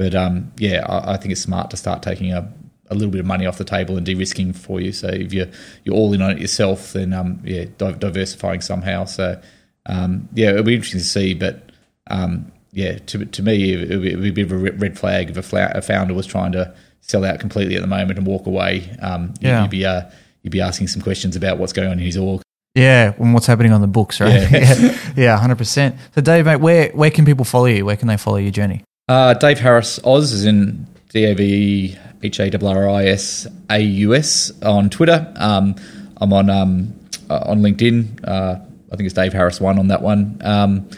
but um, yeah, I, I think it's smart to start taking a a little bit of money off the table and de-risking for you. So if you're you're all in on it yourself, then um, yeah, di- diversifying somehow. So um, yeah, it'll be interesting to see. But um, yeah, to to me, it would be, be a bit of a red flag if a, fla- a founder was trying to sell out completely at the moment and walk away. Um, Yeah. you'd be uh, you'd be asking some questions about what's going on in his org. Yeah, and what's happening on the books, right? Yeah. <laughs> yeah, hundred percent. So, Dave, mate, where where can people follow you? Where can they follow your journey? Uh, Dave Harris Oz is in D A V H A R R I S A U S on Twitter. Um, I'm on um, uh, on LinkedIn. Uh, I think it's Dave Harris one on that one. Um,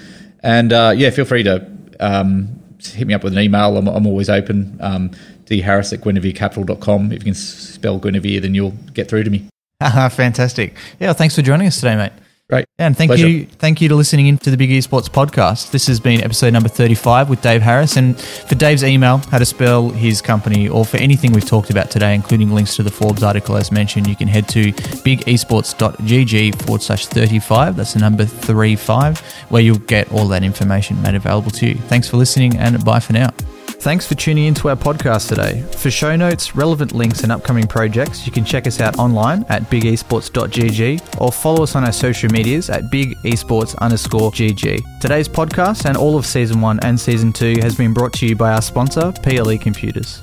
and uh, yeah, feel free to um, hit me up with an email. I'm, I'm always open. Um, D Harris at GuinevereCapital.com. If you can spell Guinevere, then you'll get through to me. <laughs> Fantastic. Yeah, thanks for joining us today, mate. Great. And thank Pleasure. you, thank you to listening in to the Big Esports podcast. This has been episode number thirty-five with Dave Harris. And for Dave's email, how to spell his company, or for anything we've talked about today, including links to the Forbes article as mentioned, you can head to bigesports.gg forward slash thirty-five. That's the number three five, where you'll get all that information made available to you. Thanks for listening, and bye for now. Thanks for tuning into our podcast today. For show notes, relevant links, and upcoming projects, you can check us out online at bigesports.gg or follow us on our social medias at bigesports underscore gg. Today's podcast and all of season one and season two has been brought to you by our sponsor, PLE Computers.